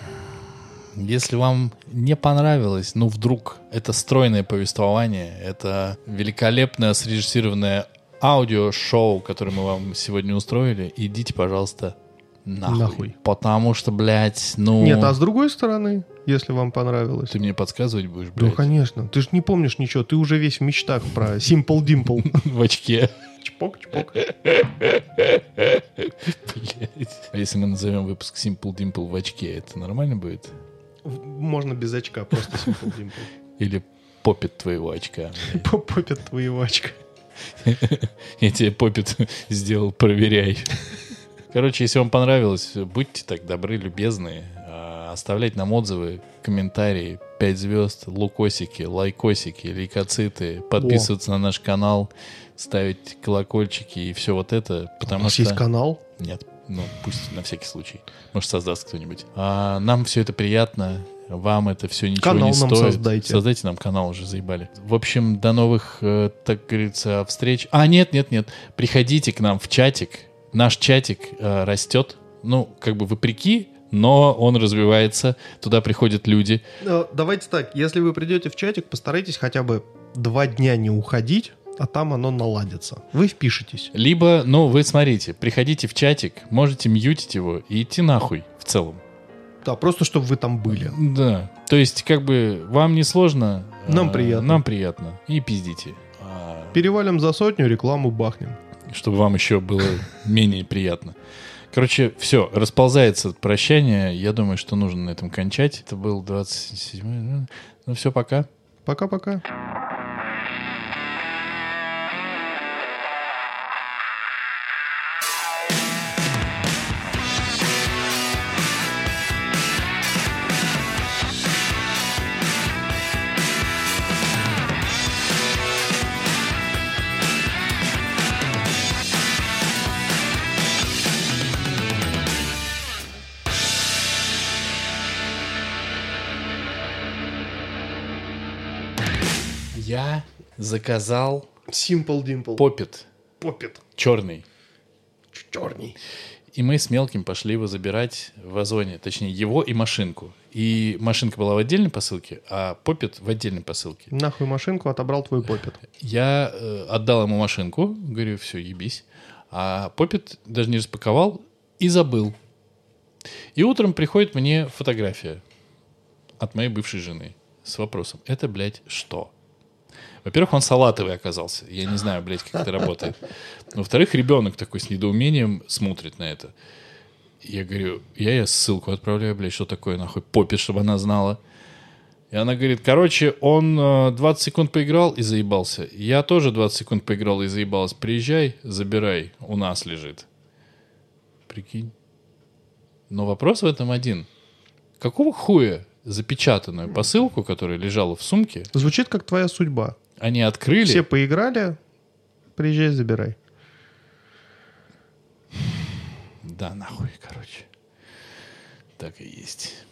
Если вам не понравилось, ну вдруг это стройное повествование, это великолепное срежиссированное аудиошоу, которое мы вам сегодня устроили, идите, пожалуйста, нахуй. Нахуй. Потому что, блядь, ну... Нет, а с другой стороны, если вам понравилось. Ты мне подсказывать будешь, Ну, блядь, конечно. Ты же не помнишь ничего. Ты уже весь в мечтах про Simple Dimple. [laughs] в очке. Чпок, чпок. Блядь. А если мы назовем выпуск Simple Dimple в очке, это нормально будет? Можно без очка, просто Simple Dimple. Или попит твоего очка? [laughs] Попят твоего очка. [laughs] Я тебе попит [laughs] сделал, проверяй. Короче, если вам понравилось, будьте так добры, любезны. а, Оставлять нам отзывы, комментарии, 5 звезд, лукосики, лайкосики, лейкоциты, подписываться на наш канал, ставить колокольчики и все вот это, У потому нас что... есть канал. Нет, ну пусть на всякий случай. Может, создаст кто-нибудь. А, нам все это приятно. Вам это все ничего Канал не нам стоит. создайте. Создайте нам канал, уже заебали. В общем, до новых, э, так говорится, встреч. А, нет, нет, нет. Приходите к нам в чатик. Наш чатик э, растет. Ну, как бы вопреки, но он развивается. Туда приходят люди. Э, Давайте так, если вы придете в чатик, постарайтесь хотя бы два дня не уходить, а там оно наладится. Вы впишетесь. Либо, ну, вы смотрите, приходите в чатик, можете мьютить его и идти нахуй в целом. Да, просто чтобы вы там были. Да. То есть, как бы, вам не сложно. Нам а, приятно. Нам приятно. И пиздите. А, Перевалим за сотню, рекламу бахнем. чтобы вам еще было менее приятно. Короче, все, расползается прощание. Я думаю, что нужно на этом кончать. Это был 27 Ну, все, пока. Пока-пока. Заказал Simple Dimple. попит Попит. черный. Черный. И мы с мелким пошли его забирать в Озоне. Точнее, его и машинку. И машинка была в отдельной посылке, а попит в отдельной посылке. Нахуй машинку отобрал твой попит. Я э, отдал ему машинку, говорю, все, ебись. А попит даже не распаковал и забыл. И утром приходит мне фотография от моей бывшей жены с вопросом, это, блядь, что? Во-первых, он салатовый оказался. Я не знаю, блядь, как это работает. Во-вторых, ребенок такой с недоумением смотрит на это. Я говорю, я ей ссылку отправляю, блядь, что такое, нахуй, попит, чтобы она знала. И она говорит, короче, он э, 20 секунд поиграл и заебался. Я тоже 20 секунд поиграл и заебался. Приезжай, забирай, у нас лежит. Прикинь. Но вопрос в этом один. Какого хуя запечатанную посылку, которая лежала в сумке, Звучит как твоя судьба. Они открыли? Все поиграли, приезжай, забирай. Да, нахуй, короче. Так и есть.